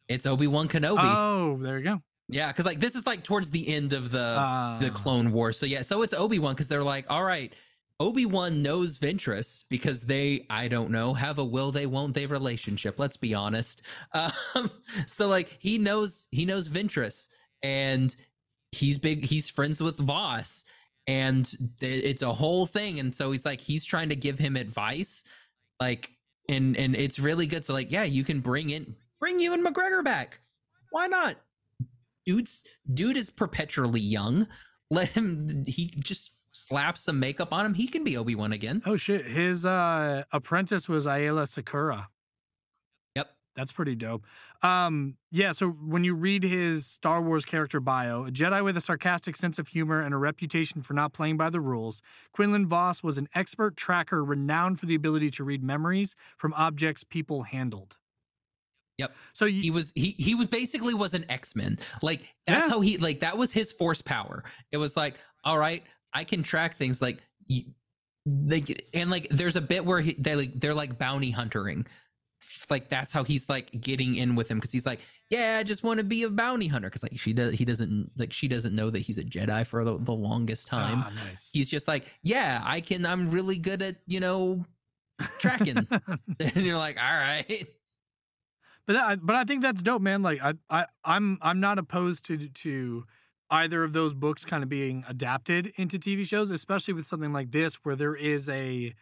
It's Obi Wan Kenobi.
Oh, there you go.
Yeah, because like this is like towards the end of the
Uh,
the Clone War. So yeah, so it's Obi Wan because they're like, all right, Obi Wan knows Ventress because they, I don't know, have a will they won't they relationship. Let's be honest. Um, so like he knows he knows Ventress and he's big. He's friends with Vos, and it's a whole thing. And so he's like he's trying to give him advice, like and and it's really good. So like yeah, you can bring in bring Ewan McGregor back. Why not? Dude's dude is perpetually young. Let him. He just slap some makeup on him. He can be Obi Wan again.
Oh shit, his uh, apprentice was Aayla Secura.
Yep.
That's pretty dope. Um, yeah, so when you read his Star Wars character bio, a Jedi with a sarcastic sense of humor and a reputation for not playing by the rules, Quinlan Vos was an expert tracker renowned for the ability to read memories from objects people handled.
Yep.
So
he was he he was basically was an X-Men. Like that's
Yeah.
how he like that was his force power. It was like, all right, I can track things like like and like there's a bit where he, they like they're like bounty huntering. Like that's how he's like getting in with him because he's like, yeah, I just want to be a bounty hunter because like she does he doesn't like she doesn't know that he's a Jedi for the, the longest time.
Ah, nice.
He's just like, yeah, I can. I'm really good at you know tracking. and you're like, all right.
But that, but I think that's dope, man. Like I, I I'm I'm not opposed to to either of those books kind of being adapted into TV shows, especially with something like this where there is a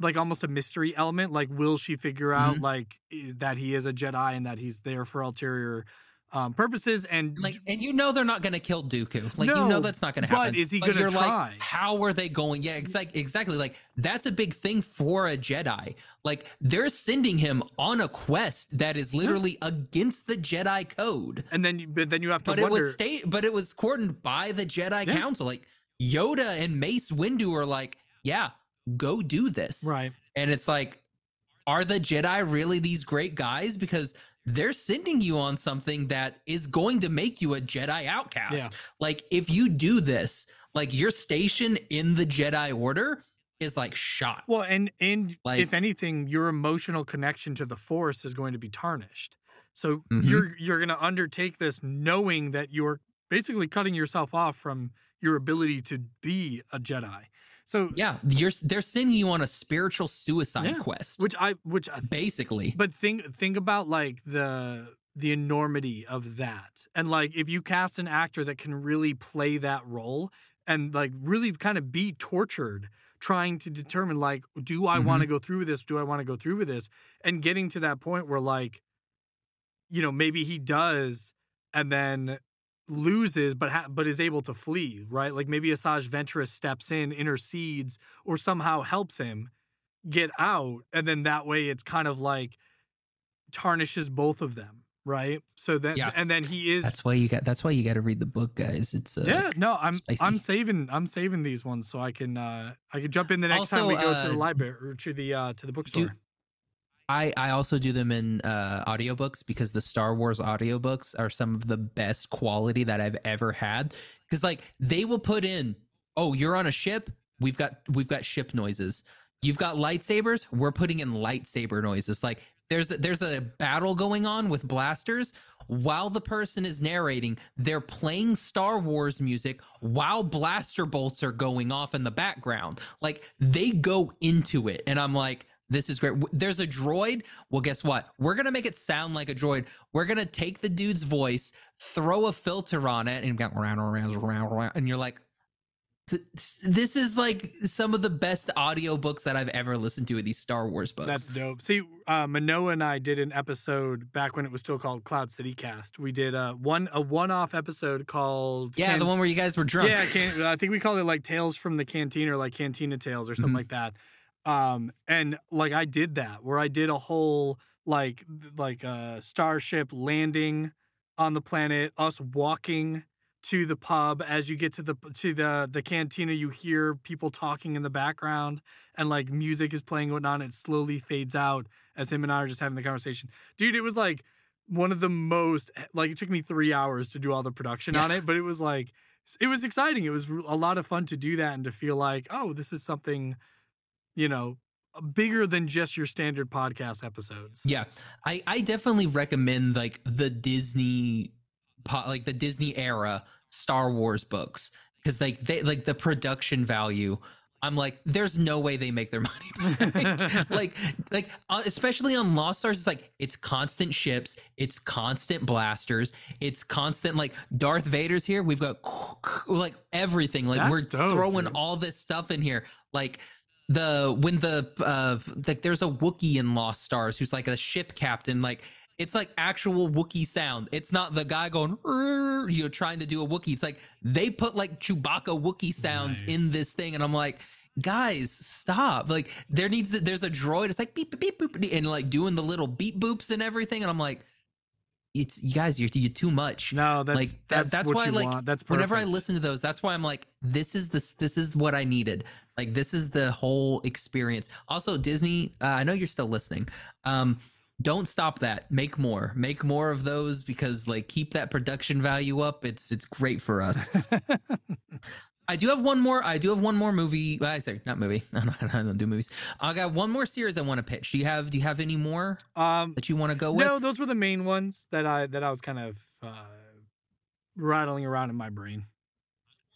like almost a mystery element. Like, will she figure out mm-hmm. like that he is a Jedi and that he's there for ulterior um, purposes? And
like and you know they're not going to kill Dooku. Like you know that's not going to happen.
but is he gonna
you're
try?
Like, how are they going? Yeah, exactly. Exactly. Like that's a big thing for a Jedi. Like they're sending him on a quest that is literally against the Jedi code.
and then you, but then you have to
But it
wonder.
was state. But it was cordoned by the Jedi
Yeah.
Council. Like Yoda and Mace Windu are like, yeah, go do this.
right.
And it's like, are the Jedi really these great guys? Because they're sending you on something that is going to make you a Jedi outcast.
Yeah.
Like, if you do this, like your station in the Jedi Order is like shot.
Well, and and
Like-
if anything, your emotional connection to the Force is going to be tarnished. So
Mhm.
you're you're going to undertake this knowing that you're basically cutting yourself off from your ability to be a Jedi. So
Yeah, you're they're sending you on a spiritual suicide
Yeah.
quest,
which I which I,
basically.
but think think about like the the enormity of that. And like if you cast an actor that can really play that role and like really kind of be tortured trying to determine like do I want to mm-hmm. go through with this? Do I want to go through with this? And getting to that point where like you know, maybe he does and then loses but ha- but is able to flee, right? Like maybe Asajj Ventress steps in, intercedes or somehow helps him get out and then that way it's kind of like tarnishes both of them, right? So that
Yeah.
and then he is
that's why you got. That's why you got to read the book, guys. It's uh,
yeah, no, I'm
spicy.
I'm saving I'm saving these ones so I can uh I can jump in the next time we
Also,
go to the
uh,
library or to the uh to the bookstore.
I, I also do them in uh, audiobooks because the Star Wars audiobooks are some of the best quality that I've ever had. Because like they will put in, oh, you're on a ship. We've got we've got ship noises. You've got lightsabers. We're putting in lightsaber noises. Like there's a, there's a battle going on with blasters. While the person is narrating, they're playing Star Wars music while blaster bolts are going off in the background. Like they go into it, and I'm like, this is great. There's a droid. Well, guess what? We're gonna make it sound like a droid. We're gonna take the dude's voice, throw a filter on it, and go round, round, round, round, and you're like, this is like some of the best audiobooks that I've ever listened to with these Star Wars books.
That's dope. See, uh, Manoa and I did an episode back when it was still called Cloud City Cast. We did a one a one off episode called
yeah,
Can-
the one where you guys were drunk.
Yeah, can, I think we called it like Tales from the Canteen or like Cantina Tales or something
Mhm.
like that. Um, and like I did that where I did a whole like like a starship landing on the planet, us walking to the pub as you get to the to the the cantina you hear people talking in the background and like music is playing whatnot and it slowly fades out as him and I are just having the conversation. Dude, it was like one of the most like it took me three hours to do all the production on it, but it was like it was exciting. It was a lot of fun to do that and to feel like, oh, this is something, you know, bigger than just your standard podcast episodes.
Yeah, I I definitely recommend like the Disney, like the Disney era Star Wars books because like they like the production value. I'm like, there's no way they make their money back. like, like uh, especially on Lost Stars, it's like it's constant ships, it's constant blasters, it's constant like Darth Vader's here. We've got like everything. Like
That's
we're
dope,
throwing
dude.
all this stuff in here. Like the when the uh like there's a Wookiee in Lost Stars who's like a ship captain, like it's like actual Wookiee sound. It's not the guy going, you know, trying to do a Wookiee. It's like they put like Chewbacca Wookiee sounds in this thing, and I'm like, guys, stop! Like there needs to, there's a droid. It's like beep beep beep boop, and like doing the little beep boops and everything, and I'm like, it's you guys, you're you're too much.
No, that's
like
that's,
that's why like
want. That's
whenever I listen to those, that's why I'm like, this is this this is what I needed. Like this is the whole experience. Also, Disney, uh, I know you're still listening. Um, don't stop that. Make more. Make more of those because like keep that production value up. It's it's great for us. I do have one more. I do have one more movie. I sorry, not movie. I don't, I don't do movies. I got one more series I want to pitch. Do you have Do you have any more
um,
that you want to go with?
no, those were the main ones that I that I was kind of uh, rattling around in my brain.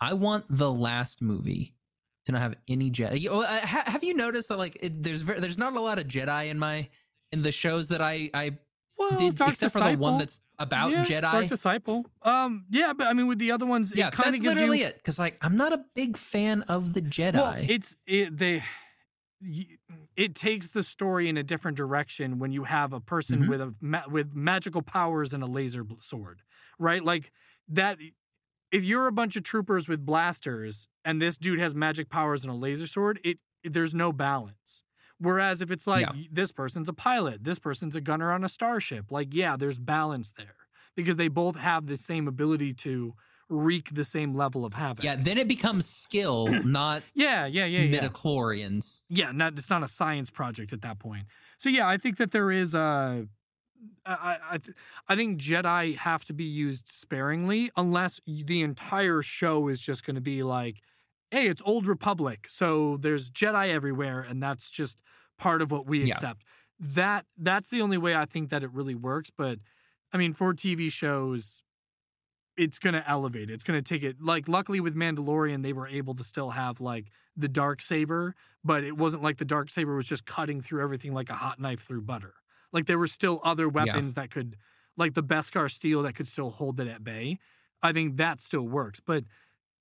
I want the last movie to not have any Jedi. Uh, ha- Have you noticed that like it, there's there's not a lot of Jedi in my in the shows that I I
Well,
did
Dark
except for the one that's about
yeah,
Jedi.
Dark Disciple. Um, yeah, but I mean, with the other ones,
yeah,
it kind of gives
literally
you.
it. Because like I'm not a big fan of the Jedi.
Well, it's it they. It takes the story in a different direction when you have a person
Mhm.
with a ma- with magical powers and a laser sword, right? Like that. If you're a bunch of troopers with blasters and this dude has magic powers and a laser sword, it there's no balance. Whereas if it's like
Yeah.
this person's a pilot, this person's a gunner on a starship, like yeah, there's balance there because they both have the same ability to wreak the same level of havoc.
yeah, then it becomes skill, not
yeah, yeah, yeah, yeah.
midichlorians.
yeah, not it's not a science project at that point. So yeah, I think that there is a. I I I th- I think Jedi have to be used sparingly unless the entire show is just going to be like, hey, it's Old Republic, so there's Jedi everywhere, and that's just part of what we
Yeah.
accept. That that's the only way I think that it really works. But I mean, for TV shows, it's going to elevate it. It's going to take it. Like, luckily with Mandalorian, they were able to still have like the dark saber, but it wasn't like the dark saber was just cutting through everything like a hot knife through butter. Like there were still other weapons that could, like the Beskar steel, that could still hold it at bay. I think that still works, but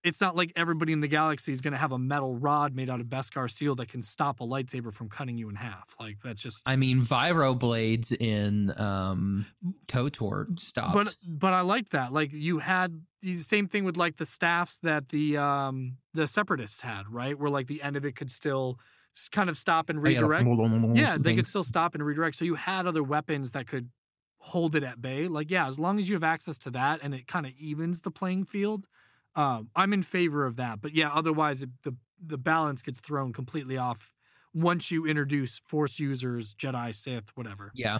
it's not like everybody in the galaxy is going to have a metal rod made out of Beskar steel that can stop a lightsaber from cutting you in half. Like that's just.
I mean, vibroblades in um KOTOR stopped.
But but I liked that. Like you had the same thing with like the staffs that the um the separatists had, right? Where like the end of it could still kind of stop and
Oh, yeah, like,
redirect. Yeah, they could still stop and redirect. So you had other weapons that could hold it at bay. Like yeah, as long as you have access to that and it kind of evens the playing field, um, I'm in favor of that. But yeah, otherwise it, the the balance gets thrown completely off once you introduce Force users, Jedi, Sith, whatever.
Yeah.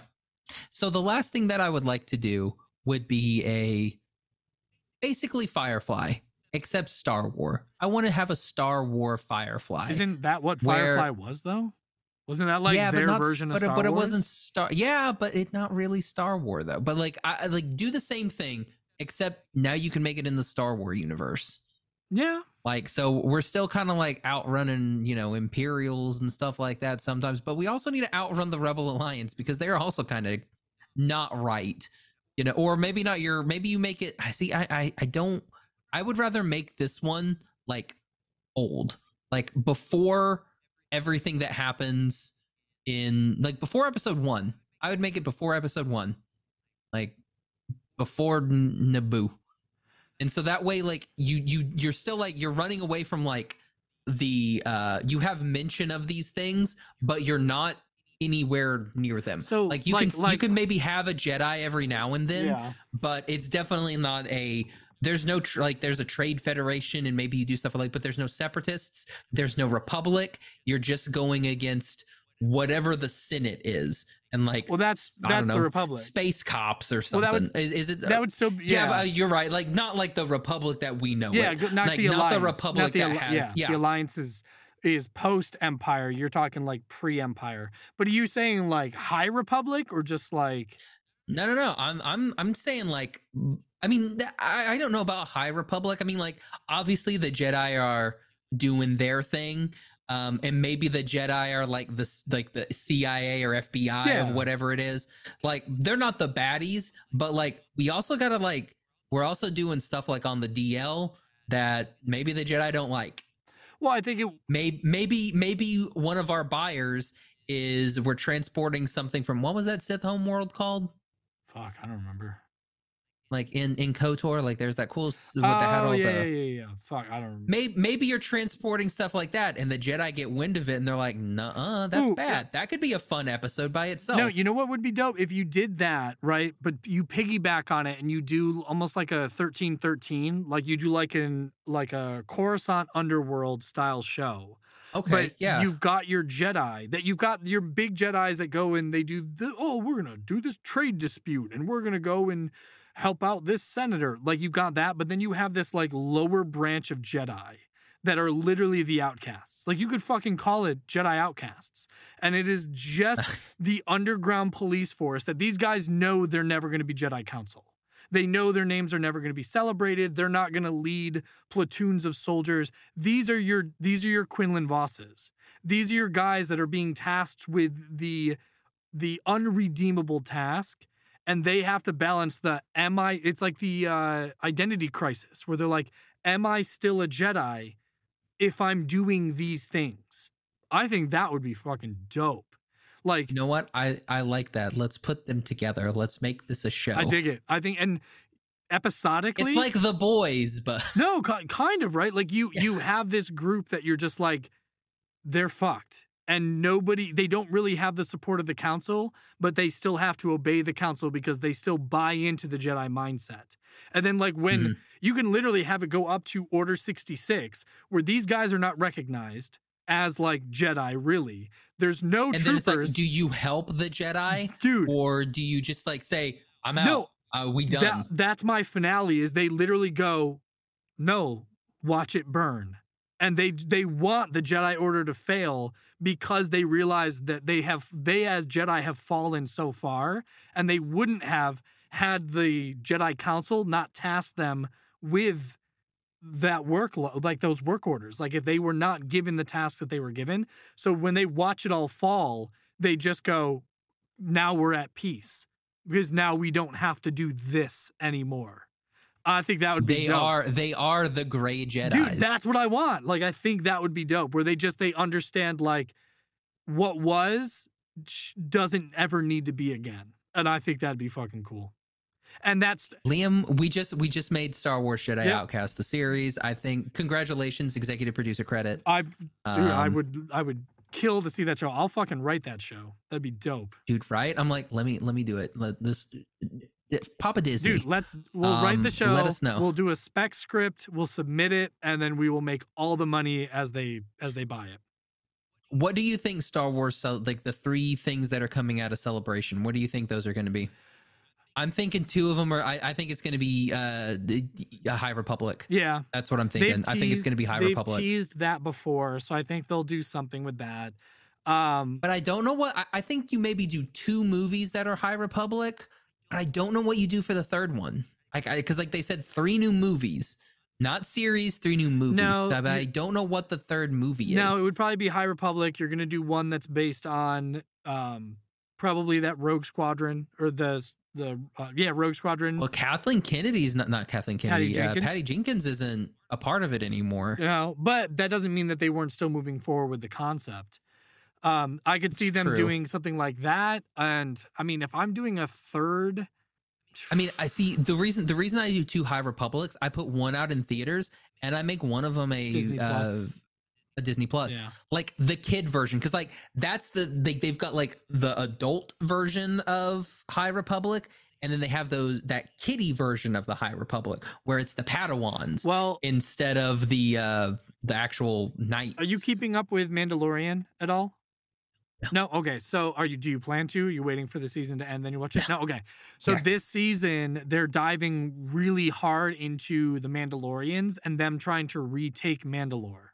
So the last thing that I would like to do would be a basically Firefly, except Star War. I want to have a Star War Firefly.
Isn't that what
Where-
Firefly was though? Wasn't that like
yeah,
their
but not,
version of
but, it-
Star
but
Wars?
it wasn't Star. Yeah, but it not really Star War though. But like, I- like do the same thing, except now you can make it in the Star War universe.
Yeah,
Like, so we're still kind of like outrunning, you know, Imperials and stuff like that sometimes, but we also need to outrun the Rebel Alliance because they're also kind of not right, you know, or maybe not your, maybe you make it. I see, I, I, I don't, I would rather make this one like old, like before everything that happens in, like before episode one. I would make it before episode one, like before N- Naboo. And so that way like you you you're still like you're running away from like the uh you have mention of these things but you're not anywhere near them.
So,
like you
like-
can you can maybe have a jedi every now and then
yeah.
but it's definitely not a there's no tr- like there's a trade federation and maybe you do stuff like but there's no separatists there's no republic. You're just going against whatever the senate is and like
Well, that's that's the Republic.
space cops or something Well,
that would-
is, is it
that would still be
yeah,
yeah.
but, you're right. Like not like the Republic that we know.
yeah, go- not
like,
the
not the Republic
not the
that has-
yeah,
yeah.
The alliance is is post Empire. You're talking like pre Empire. But are you saying like High Republic or just like
No, no, no. I'm I'm I'm saying like I mean I, I don't know about High Republic. I mean like obviously the Jedi are doing their thing. Um, and maybe the Jedi are like this, like the CIA or FBI
Yeah.
of whatever it is. Like they're not the baddies, but like we also gotta like we're also doing stuff like on the DL that maybe the Jedi don't like.
well, I think it
maybe maybe maybe one of our buyers is we're transporting something from what was that Sith home world called?
fuck, I don't remember.
Like in in Kotor, like there's that cool s- they had
oh
all
yeah,
the.
yeah, yeah, yeah. Fuck, I don't remember.
Maybe, maybe you're transporting stuff like that, and the Jedi get wind of it, and they're like, "Nah, that's
Ooh,
bad. That could be a fun episode by itself."
No, you know what would be dope if you did that, right? But you piggyback on it and you do almost like a thirteen thirteen, like you do like in like a Coruscant underworld style show.
Okay,
but
yeah.
you've got your Jedi that you've got your big Jedi's that go and they do the oh, we're gonna do this trade dispute and we're gonna go and help out this senator. Like you've got that, but then you have this like lower branch of Jedi that are literally the outcasts. Like you could fucking call it Jedi outcasts. And it is just the underground police force that these guys know they're never gonna be Jedi Council. They know their names are never going to be celebrated. They're not going to lead platoons of soldiers. These are your these are your Quinlan Vosses. These are your guys that are being tasked with the the unredeemable task and they have to balance the am I it's like the uh identity crisis where they're like am I still a Jedi if I'm doing these things? I think that would be fucking dope. Like
you know what? I I like that. Let's put them together. Let's make this a show.
I dig it. I think and episodically
It's like the boys, but
No, kind of right. Like you, you have this group that you're just like, they're fucked, and nobody. They don't really have the support of the council, but they still have to obey the council because they still buy into the Jedi mindset. And then, like when
Mhm.
you can literally have it go up to Order sixty six, where these guys are not recognized as like Jedi. Really, there's no
and then it's like,
troopers,
do you help the Jedi,
dude.
or do you just like say, "I'm out"?
No,
uh, we done.
That, that's my finale. Is they literally go, no, watch it burn, and they they want the Jedi Order to fail because they realize that they have they as Jedi have fallen so far, and they wouldn't have had the Jedi Council not tasked them with that workload, like those work orders, like if they were not given the tasks that they were given. So when they watch it all fall, they just go, now we're at peace because now we don't have to do this anymore. I think that would be
they
dope.
are they are the gray Jedi.
Dude, that's what I want. Like I think that would be dope where they just they understand like what was doesn't ever need to be again. And I think that'd be fucking cool. And that's
Liam, we just we just made Star Wars Jedi
Yeah.
Outcast the series. I think congratulations, executive producer credit.
I dude, I
Um,
would I would kill to see that show. I'll fucking write that show. That'd be dope.
dude, right? I'm like, let me let me do it. Let this Papa Disney.
Dude, let's we'll write the
Um,
show.
let us know.
We'll do a spec script, we'll submit it, and then we will make all the money as they as they buy it.
what do you think Star Wars like the three things that are coming out of Celebration? What do you think those are going to be? I'm thinking two of them are. I, I think it's going to be uh, the, a High Republic.
Yeah.
That's what I'm thinking. I think it's going to be High
they've
Republic.
teased that before, so I think they'll do something with that. Um
But I don't know what I, I think you maybe do two movies that are High Republic, but I don't know what you do for the third one. Like, because like they said, three new movies, not series, three new movies.
No,
so, but I don't know what the third movie is.
No, it would probably be High Republic. You're gonna do one that's based on um probably that Rogue Squadron or the the uh, yeah Rogue Squadron.
well, Kathleen Kennedy's not not Kathleen
Patty
Kennedy. uh, Patty Jenkins isn't a part of it anymore.
You know, but that doesn't mean that they weren't still moving forward with the concept. Um, I could see
It's
them
true.
doing something like that, and I mean, if I'm doing a third,
I mean, I see the reason the reason I do two High Republics, I put one out in theaters and I make one of them a
Disney
uh,
Plus.
a Disney Plus.
yeah,
like the kid version because like that's the they, they've got like the adult version of high republic and then they have those that kiddie version of the high republic where it's the padawans
well,
instead of the uh the actual knights
are you keeping up with Mandalorian at all? No. Okay. So, are you? Do you plan to? you waiting for the season to end, then you watch it? No. Okay. So
Yeah.
this season, they're diving really hard into the Mandalorians and them trying to retake Mandalore.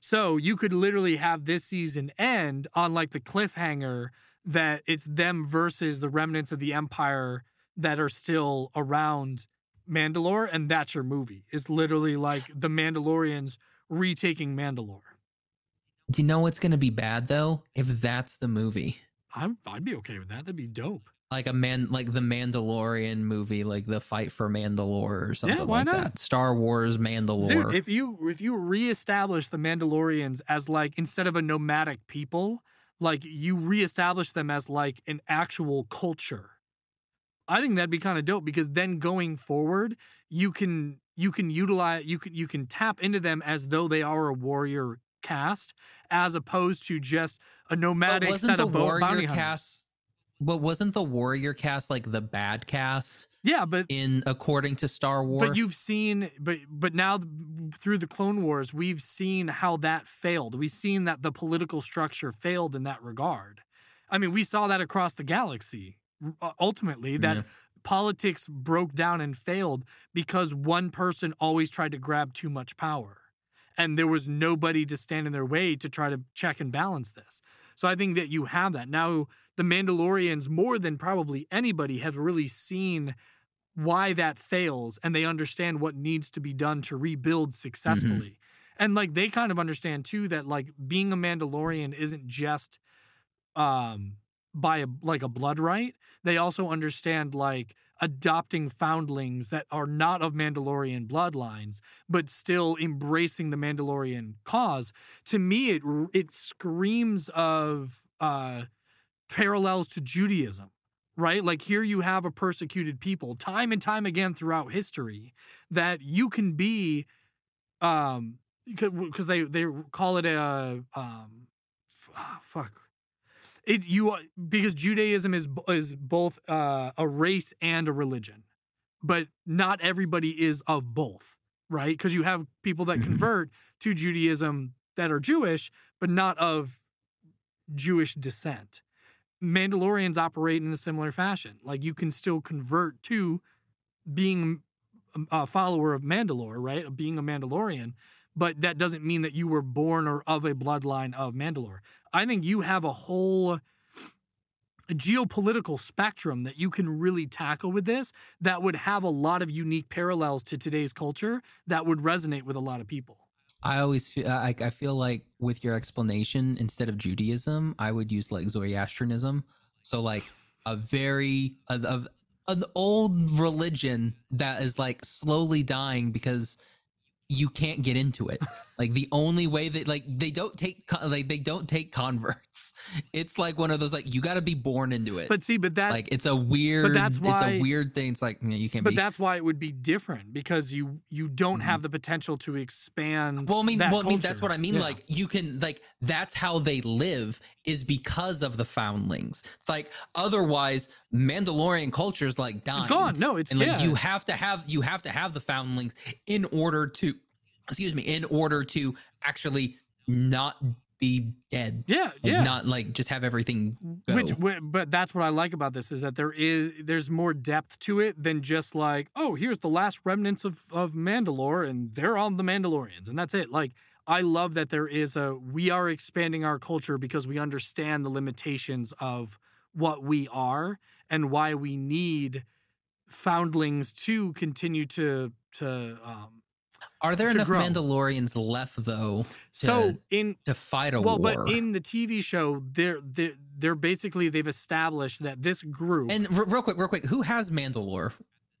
So you could literally have this season end on like the cliffhanger that it's them versus the remnants of the Empire that are still around Mandalore, and that's your movie. It's literally like the Mandalorians retaking Mandalore.
Do you know what's gonna be bad though if that's the movie
I'm, I'd be okay with that. That'd be dope.
like a man like the mandalorian movie like the fight for mandalore or something yeah,
why
like
not?
that star wars mandalore
Dude, if you if you reestablish the Mandalorians as like instead of a nomadic people, like you reestablish them as like an actual culture. I think that'd be kind of dope because then going forward, you can you can utilize you can you can tap into them as though they are a warrior cast, as opposed to just a nomadic set
the
of bo-
warrior
bounty
cast? But wasn't the warrior cast like the bad cast
Yeah, but
in according to Star Wars?
But you've seen, but but now through the Clone Wars, we've seen how that failed. We've seen that the political structure failed in that regard. I mean, we saw that across the galaxy. uh, Ultimately, that
Yeah.
politics broke down and failed because one person always tried to grab too much power, and there was nobody to stand in their way to try to check and balance this. So I think that you have that now. The Mandalorians, more than probably anybody, have really seen why that fails and they understand what needs to be done to rebuild successfully. And like they kind of understand too that like being a Mandalorian isn't just um by a like a blood right. They also understand like adopting foundlings that are not of Mandalorian bloodlines but still embracing the Mandalorian cause. To me it it screams of uh parallels to Judaism right? Like here you have a persecuted people time and time again throughout history that you can be um because they they call it a um ah, fuck it you because Judaism is is both uh, a race and a religion but not everybody is of both right because you have people that
Mhm.
convert to Judaism that are Jewish but not of Jewish descent Mandalorians operate in a similar fashion. Like you can still convert to being a follower of Mandalore, right? Of being a Mandalorian, but that doesn't mean that you were born or of a bloodline of Mandalore. I think you have a whole geopolitical spectrum that you can really tackle with this that would have a lot of unique parallels to today's culture that would resonate with a lot of people.
I always feel I, I feel like with your explanation, instead of Judaism, I would use like Zoroastrianism. So like a very of an old religion that is like slowly dying because you can't get into it. like the only way that like they don't take like they don't take converts. It's like one of those like you got to be born into it.
But see, but that
like it's a weird
But
that's
why it's
a weird thing. It's like you can't
but
be
that's why it would be different because you you don't
Mhm.
have the potential to expand.
Well, I mean, well, I mean, that's what I mean.
Yeah.
Like, you can, like, that's how they live is because of the foundlings. It's like otherwise, Mandalorian culture is like dying.
it's gone. No, it's
and like
yeah.
you have to have you have to have the foundlings in order to, excuse me, in order to actually not be dead.
yeah, yeah.
Not like just have everything go.
Which, but that's what I like about this is that there is there's more depth to it than just like oh here's the last remnants of of Mandalore and they're on the Mandalorians and that's it. Like I love that there is a we are expanding our culture because we understand the limitations of what we are and why we need foundlings to continue to to um
Are there enough
grow.
Mandalorians left though
so
To-
in
to fight a
well
war?
but in the TV show they're they're, they're basically they've established that this group
and r- real quick, real quick, who has Mandalore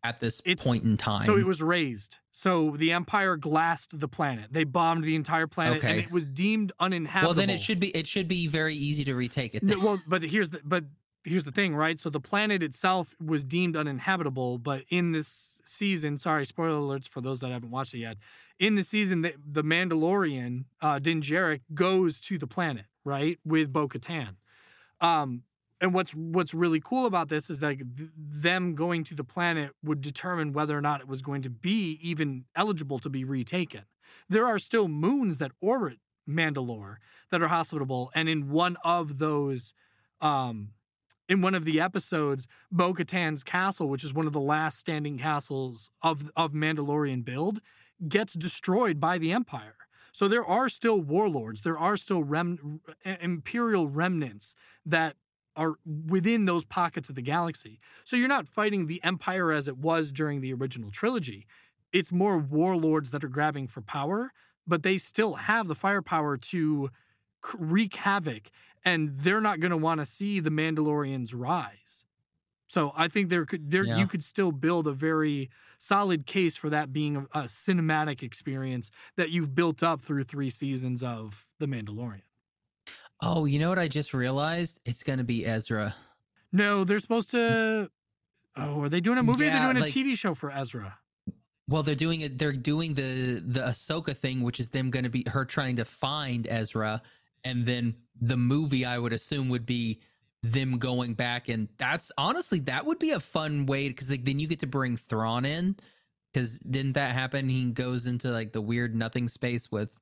at this point in time?
So it was raised. So the Empire glassed the planet. They bombed the entire planet, and it was deemed uninhabitable.
Well, then it should be it should be very easy to retake it.
No, well, but here's the but here's the thing, right? So the planet itself was deemed uninhabitable, but in this season, sorry, spoiler alerts for those that haven't watched it yet. In the season, the, the Mandalorian uh, Din Djarin goes to the planet, right, with Bo Katan. Um, and what's what's really cool about this is that th- them going to the planet would determine whether or not it was going to be even eligible to be retaken. There are still moons that orbit Mandalore that are hospitable, and in one of those, um, in one of the episodes, Bo Katan's castle, which is one of the last standing castles of of Mandalorian build, gets destroyed by the Empire. So there are still warlords, there are still rem- imperial remnants that are within those pockets of the galaxy. So you're not fighting the Empire as it was during the original trilogy. It's more warlords that are grabbing for power, but they still have the firepower to wreak havoc, and they're not going to want to see the Mandalorians rise. So I think there could there
Yeah.
you could still build a very solid case for that being a, a cinematic experience that you've built up through three seasons of The Mandalorian.
oh, you know what I just realized? It's gonna be Ezra.
No, they're supposed to. Oh, are they doing a movie? or
Yeah,
they're doing a TV show for Ezra.
Well, they're doing it. They're doing the the Ahsoka thing, which is them going to be her trying to find Ezra, and then the movie I would assume would be them going back, and that's honestly that would be a fun way because like, then you get to bring Thrawn in, because didn't that happen? He goes into like the weird nothing space with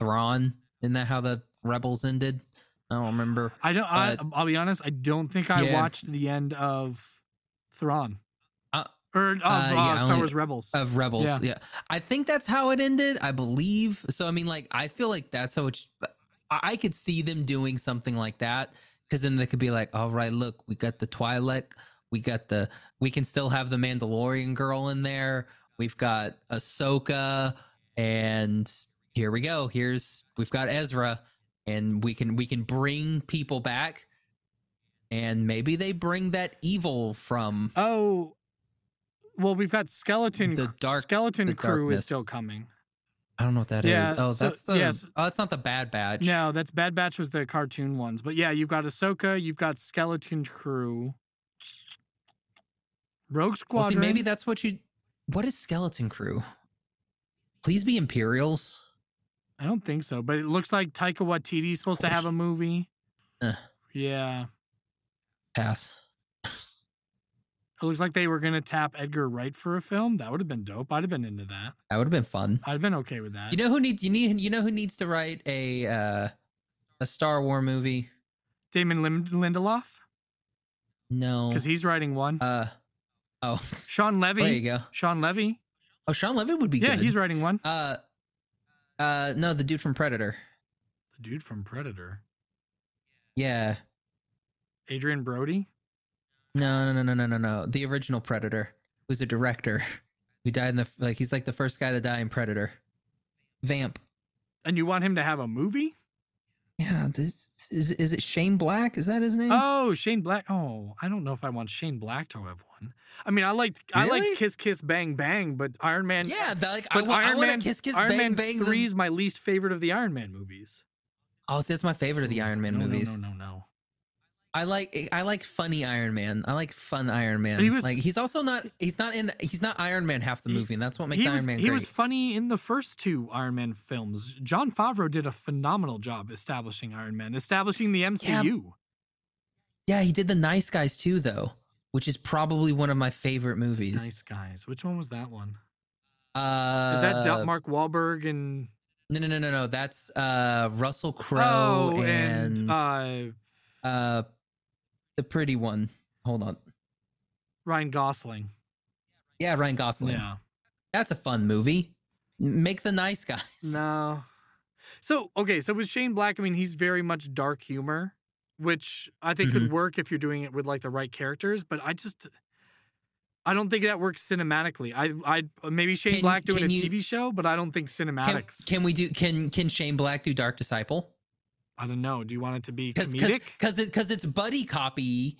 Thrawn. Isn't that how the Rebels ended? I don't remember.
I don't. I,
But-
I'll be honest. I don't think I
Yeah.
watched the end of Thrawn
Uh,
or of
uh,
uh,
yeah, I
Star
only-
Wars Rebels.
of rebels
Yeah.
yeah. i think that's how it ended i believe so i mean like i feel like that's how it i could see them doing something like that because then they could be like all right look we got the twilight we got the we can still have the mandalorian girl in there we've got ahsoka and here we go here's we've got ezra and we can we can bring people back and maybe they bring that evil from
oh, well, we've got skeleton.
The dark-
skeleton
the
crew is still coming.
I don't know what that is.
Yeah,
Oh,
so-
that's the.
yes.
Oh, that's not the Bad Batch.
No, that's Bad Batch was the cartoon ones, but yeah, you've got Ahsoka, you've got skeleton crew, Rogue
Well,
Squadron.
see, maybe that's what you. What is Skeleton Crew? Please be Imperials.
I don't think so, but it looks like Taika Waititi's supposed to have a movie.
Eh.
Yeah,
Pass.
It looks like they were gonna tap Edgar Wright for a film. That would have been dope. I'd have been into that.
That would have been fun.
I'd have been okay with that.
You know who needs you need you know who needs to write a uh, a Star War movie?
Damon Lim- Lindelof
No.
because he's writing one.
uh oh
Shawn Levy.
there you go.
Shawn Levy.
Oh, Shawn Levy would be
Yeah,
good.
he's writing one.
uh uh no the dude from Predator.
The dude from Predator,
Yeah.
Adrien Brody.
No, no, no, no, no, no, no. The original Predator, who's a director, who died in the like he's like the first guy to die in Predator. Vamp.
And you want him to have a movie?
Yeah, this is is it Shane Black? Is that his name?
Oh, Shane Black. Oh, I don't know if I want Shane Black to have one. I mean, I liked I liked Kiss Kiss Bang Bang, but Iron Man.
yeah, the, like
but
wa- I
Iron
want
Man,
kiss kiss
Iron
bang
Man
bang.
Three is my least favorite of the Iron Man movies.
Oh, see, that's my favorite of the Iron Man
no,
movies.
No, no, no, no.
I like I like funny Iron Man. I like fun Iron Man.
But he was-
like he's also not he's not in he's not Iron Man half the movie, and that's what makes Iron
was,
Man Great.
he was funny in the first two Iron Man films. Jon Favreau did a phenomenal job establishing Iron Man, establishing the MCU.
yeah, he did the Nice Guys too, though, which is probably one of my favorite movies.
Nice guys. Which one was that one?
Uh,
Is that Del- Mark Wahlberg and
No, no, no, no, no. That's uh Russell Crowe
oh
and,
and, uh,
uh the pretty one. Hold on.
Ryan Gosling?
Yeah, Ryan Gosling.
Yeah.
That's a fun movie. Make the nice guys.
No. So okay, so with Shane Black, I mean, he's very much dark humor, which I think
Mm-hmm.
could work if you're doing it with like the right characters. But I just, I don't think that works cinematically. I, I maybe Shane
Can-
Black doing a
you-
TV show, but I don't think
Can,
cinematics.
can we do can can Shane Black do Dark Disciple?
I don't know. Do you want it to be
Cuz
comedic?
cuz it, cuz it's buddy copy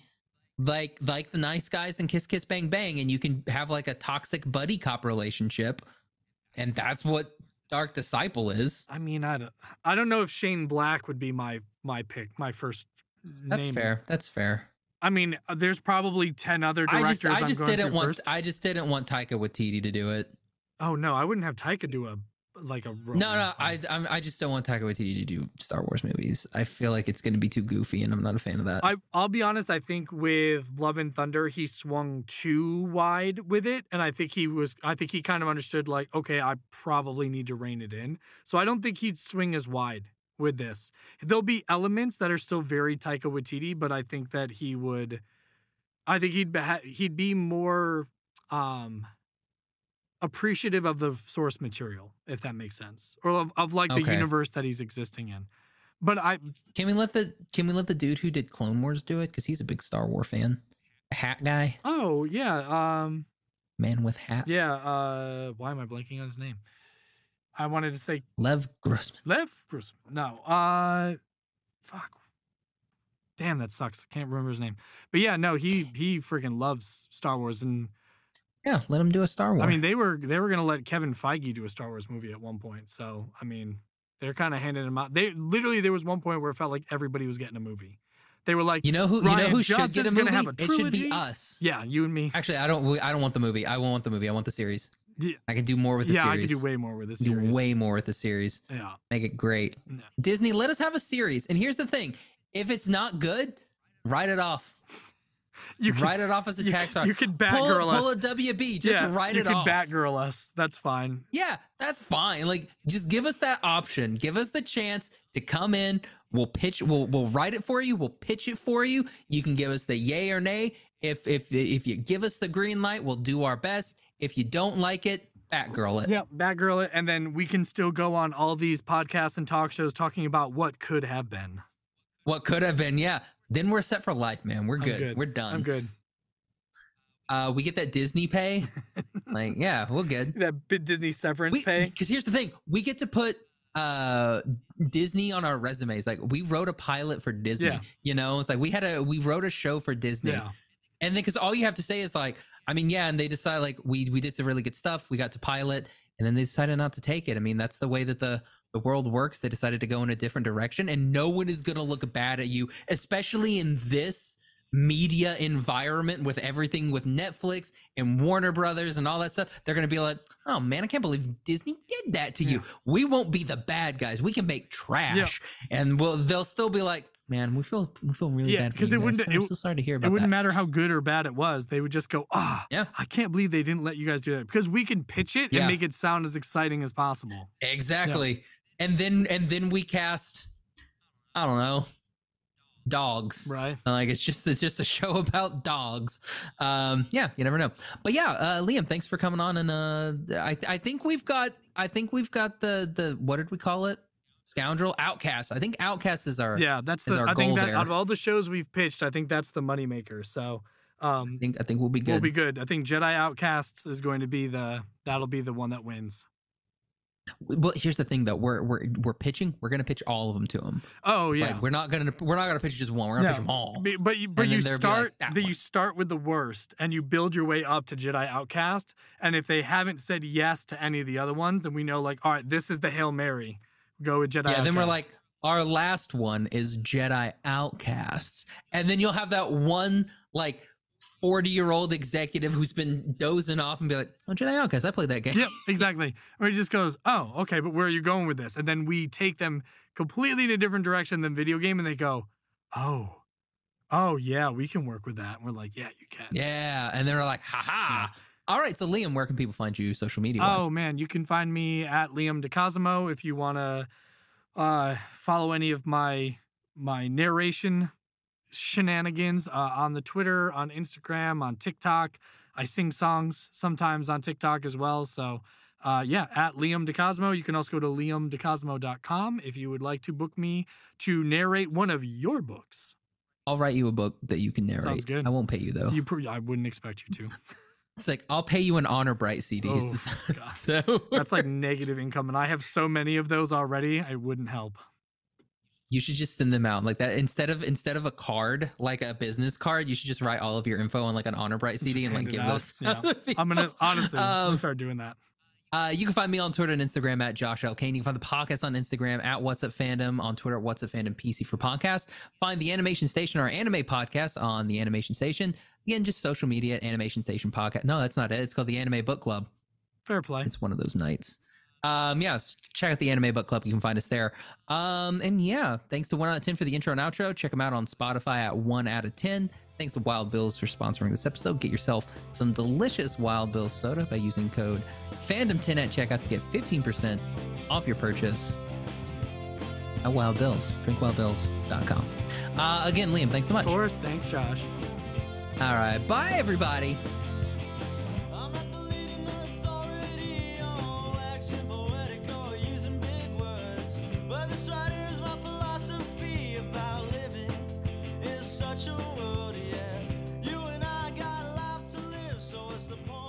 like like the nice guys and kiss kiss bang bang and you can have like a toxic buddy cop relationship. And that's what Dark Disciple is.
I mean, I don't, I don't know if Shane Black would be my my pick, my first.
That's
name.
fair. That's fair.
I mean, uh, there's probably ten other
I
directors.
just I just didn't want
first.
I just didn't want Taika Waititi to do it.
Oh no, I wouldn't have Taika do a like a.
No, no, I. I'm, I just don't want Taika Waititi to do Star Wars movies. I feel like it's going to be too goofy, and I'm not a fan of that.
I I'll be honest. I think with Love and Thunder, he swung too wide with it, and I think he was. I think he kind of understood like, okay, I probably need to rein it in. So I don't think he'd swing as wide with this. There'll be elements that are still very Taika Waititi, but I think that he would. I think he'd be, he'd be more um appreciative of the source material, if that makes sense, or of, of like the universe that he's existing in. But I
can we let the Can we let the dude who did Clone Wars do it? Because he's a big Star Wars fan. Hat guy,
oh yeah um
man with hat.
Yeah, uh why am I blanking on his name? I wanted to say
Lev Grossman.
Lev Grossman. No, uh fuck. Damn, that sucks. I can't remember his name. But yeah, no, he he freaking loves Star Wars and
Yeah, let him do a Star Wars.
I mean they were they were gonna let Kevin Feige do a Star Wars movie at one point. So I mean, they're kind of handing him out. They literally there was one point where it felt like everybody was getting a movie. They were like,
You know who? you know who should get a movie?
have a
it should be us.
yeah, you and me.
Actually, I don't. I don't want the movie. I won't want the movie. I want the series.
Yeah.
I can do more with the series.
yeah, I can do way more with this
do way more with the series.
yeah.
Make it great.
Yeah.
Disney, let us have a series. And here's the thing: if it's not good, write it off.
You can,
write it off as a
you,
tax
you can Batgirl
pull
us.
Pull a WB. Just
yeah,
write it off. you can.
Batgirl us. That's fine.
Yeah, that's fine. Like, just give us that option. Give us the chance to come in. We'll pitch. We'll we'll write it for you. We'll pitch it for you. You can give us the yay or nay. If if if you give us the green light, we'll do our best. If you don't like it, Batgirl it.
Yeah, Batgirl it, and then we can still go on all these podcasts and talk shows talking about what could have been.
What could have been? Yeah. Then we're set for life, man. We're
I'm
good. We're done.
I'm good.
Uh, we get that Disney pay. like, yeah, we're good.
That bit Disney severance pay.
Because here's the thing, we get to put uh Disney on our resumes. Like we wrote a pilot for Disney.
Yeah.
You know, it's like we had a we wrote a show for Disney.
Yeah.
And then because all you have to say is like, I mean, yeah, and they decide like we we did some really good stuff. We got to pilot, and then they decided not to take it. I mean, that's the way that the the world works. They decided to go in a different direction, and no one is gonna look bad at you, especially in this media environment with everything with Netflix and Warner Brothers and all that stuff. They're gonna be like, oh man, I can't believe Disney did that to you. We won't be the bad guys. We can make trash, and we'll they'll still be like. Man, we feel we feel really
Yeah,
bad for
'cause
you
it wouldn't-
I'm
it-
so sorry to hear about.
It wouldn't
that.
matter how good or bad it was. They would just go, ah,
Yeah.
I can't believe they didn't let you guys do that because we can pitch it
Yeah.
and make it sound as exciting as possible.
Exactly. And then and then we cast I don't know dogs.
Right.
Like it's just it's just a show about dogs. Um yeah, you never know. But yeah, uh Liam, thanks for coming on and uh I I think we've got I think we've got the the what did we call it? Scoundrel Outcast. I think Outcast is our
Yeah, that's the.
our
I think that
there.
out of all the shows we've pitched, I think that's the moneymaker. So, um,
I think I think we'll be good.
we'll be good. I think Jedi Outcasts is going to be the that'll be the one that wins.
Well, here's the thing though. We're we're we're pitching. We're gonna pitch all of them to them.
Oh yeah.
Like we're not gonna we're not gonna pitch just one. We're gonna
No,
pitch them all.
But but you, but
And
you
then like,
start
"That
you start with the worst and you build your way up to Jedi Outcast. And if they haven't said yes to any of the other ones, then we know like, all right, this is the Hail Mary. Go with Jedi
Yeah, then we're like, our last one is Jedi Outcasts. And then you'll have that one like 40 year old executive who's been dozing off and be like, Oh, Jedi Outcasts, I played that game.
Yep, exactly. Or he just goes, "Oh, okay, but where are you going with this?" And then we take them completely in a different direction than video game, and they go, "Oh, oh yeah, we can work with that." And we're like, "Yeah, you can."
Yeah. And they're like, haha. All right. So Liam, where can people find you social media?
Oh man, you can find me at Liam DeCosimo if you want to uh, follow any of my my narration shenanigans uh, on the Twitter, on Instagram, on TikTok. I sing songs sometimes on TikTok as well. So uh, yeah, at Liam DeCosmo. You can also go to liamdecosmo.com if you would like to book me to narrate one of your books.
I'll write you a book that you can narrate.
Sounds good.
I won't pay you though.
You, pr- I wouldn't expect you to.
it's like I'll pay you an honor bright CDs.
Oh,
so
That's like negative income, and I have so many of those already. I wouldn't help.
you should just send them out like that instead of instead of a card like a business card you should just write all of your info on like an honor bright cd
Just
and like give
out.
those
Yeah. I'm gonna honestly I'm gonna
Um,
start doing that.
uh, you can find me on Twitter and Instagram at Josh L. Kane. You can find the podcast on Instagram at What's Up Fandom, on Twitter at What's Up Fandom PC for podcast. Find the Animation Station, our anime podcast, on the Animation Station. Again, just social media at Animation Station Podcast. No, that's not it. It's called the Anime Book Club.
Fair play.
It's one of those nights. Um, yeah, check out the Anime Book Club. You can find us there. Um, and yeah, thanks to One Out of Ten for the intro and outro. Check them out on Spotify at One Out of Ten. Thanks to Wild Bills for sponsoring this episode. Get yourself some delicious Wild Bills soda by using code Fandom10 at checkout to get 15% off your purchase at Wild Bills. DrinkWildBills.com. Uh, again, Liam, thanks so much.
Of course. Thanks, Josh.
All right, bye everybody.
Such a world, yeah. You and I got a life to live, so the point?